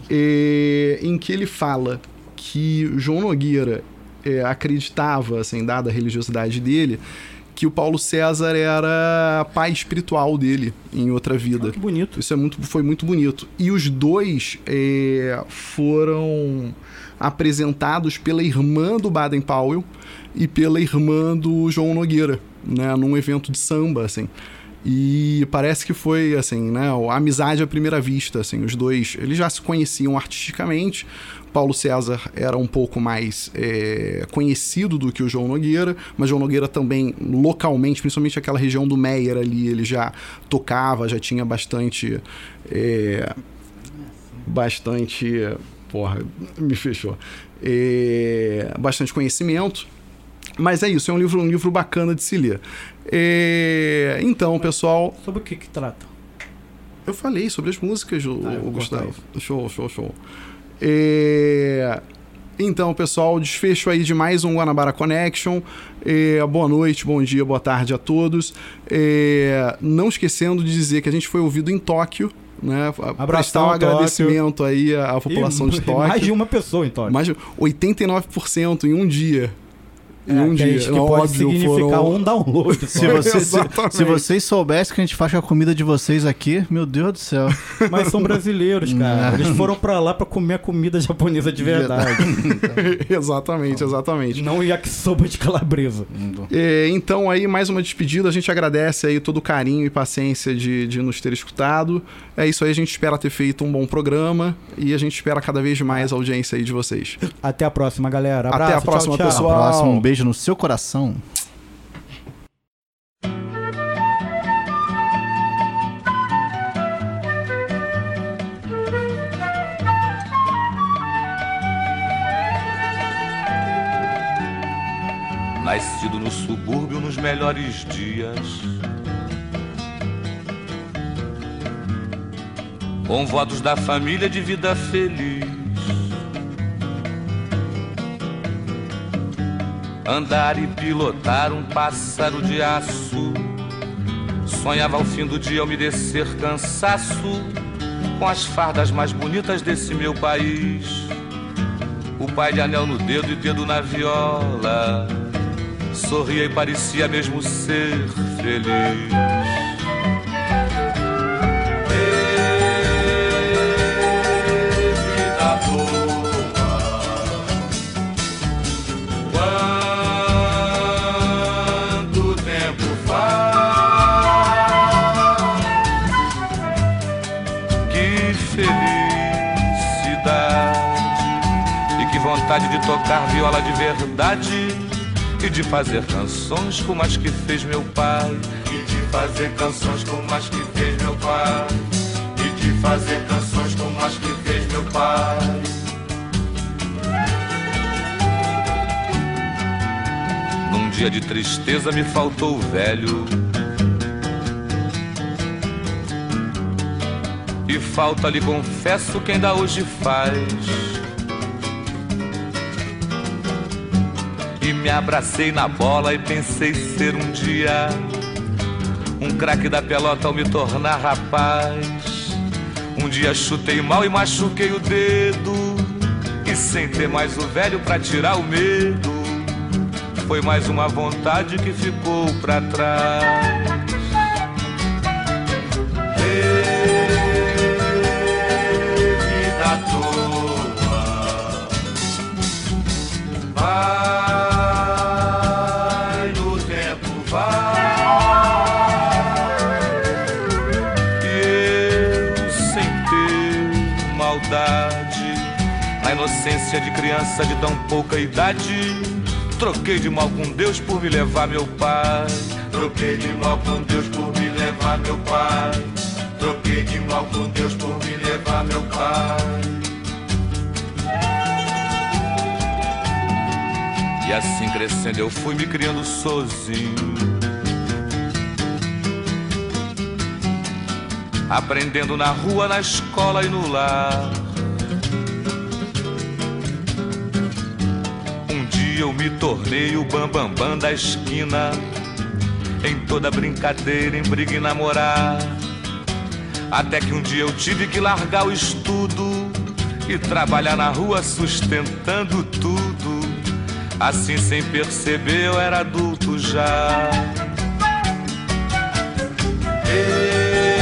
é, em que ele fala que João Nogueira é, acreditava, assim, dada a religiosidade dele, que o Paulo César era pai espiritual dele em outra vida. Que bonito. Isso é muito, foi muito bonito. E os dois é, foram apresentados pela irmã do Baden Powell e pela irmã do João Nogueira, né, num evento de samba, assim. E parece que foi assim, né, a amizade à primeira vista, assim, os dois, eles já se conheciam artisticamente. Paulo César era um pouco mais é, conhecido do que o João Nogueira, mas João Nogueira também localmente, principalmente aquela região do Meyer ali, ele já tocava, já tinha bastante é, bastante porra, me fechou. É, bastante conhecimento. Mas é isso, é um livro, um livro bacana de se ler. É, então, pessoal, Sobre o que que trata? eu falei sobre as músicas, o, Ah, o Gustavo. Show, show, show. É, Então, pessoal, desfecho aí de mais um Guanabara Connection. É, boa noite, bom dia, boa tarde a todos. É, Não esquecendo de dizer que a gente foi ouvido em Tóquio né? Abração, prestar um Tóquio. agradecimento aí à, à população E de Tóquio. Mais de uma pessoa em Tóquio. Mais de 89% em um dia. É, um que, dia. que Não, pode óbvio, significar foram- um download. Se, você, se, se vocês soubessem que a gente faz com a comida de vocês aqui, meu Deus do céu. Mas são brasileiros, cara. Eles foram pra lá pra comer a comida japonesa de verdade. exatamente, exatamente. não yakisoba de calabresa. É, então aí, mais uma despedida. A gente agradece aí todo o carinho e paciência de, de nos ter escutado. É isso aí, a gente espera ter feito um bom programa e a gente espera cada vez mais a audiência aí de vocês. Até a próxima, galera. Até Abraço, a próxima, tchau, tchau. pessoal. Próximo, um beijo no seu coração. Nascido no subúrbio nos melhores dias. Com votos da família de vida feliz. Andar e pilotar um pássaro de aço. Sonhava ao fim do dia eu me descer cansaço com as fardas mais bonitas desse meu país. O pai de anel no dedo e dedo na viola. Sorria e parecia mesmo ser feliz. Vontade de tocar viola de verdade e de fazer canções como as que fez meu pai e de fazer canções como as que fez meu pai e de fazer canções como as que fez meu pai Num dia de tristeza me faltou o velho. E falta lhe confesso que ainda hoje faz. E me abracei na bola e pensei ser um dia um craque da pelota ao me tornar rapaz. Um dia chutei mal e machuquei o dedo. E sem ter mais o velho pra tirar o medo. Foi mais uma vontade que ficou pra trás. Ê, inocência de criança de tão pouca idade. Troquei de mal com Deus por me levar meu pai. Troquei de mal com Deus por me levar meu pai. Troquei de mal com Deus por me levar meu pai. E assim crescendo eu fui me criando sozinho. Aprendendo na rua, na escola e no lar. Eu me tornei o bambambam bam, bam da esquina. Em toda brincadeira, em briga e namorar. Até que um dia eu tive que largar o estudo e trabalhar na rua sustentando tudo. Assim, sem perceber, eu era adulto já. Ê,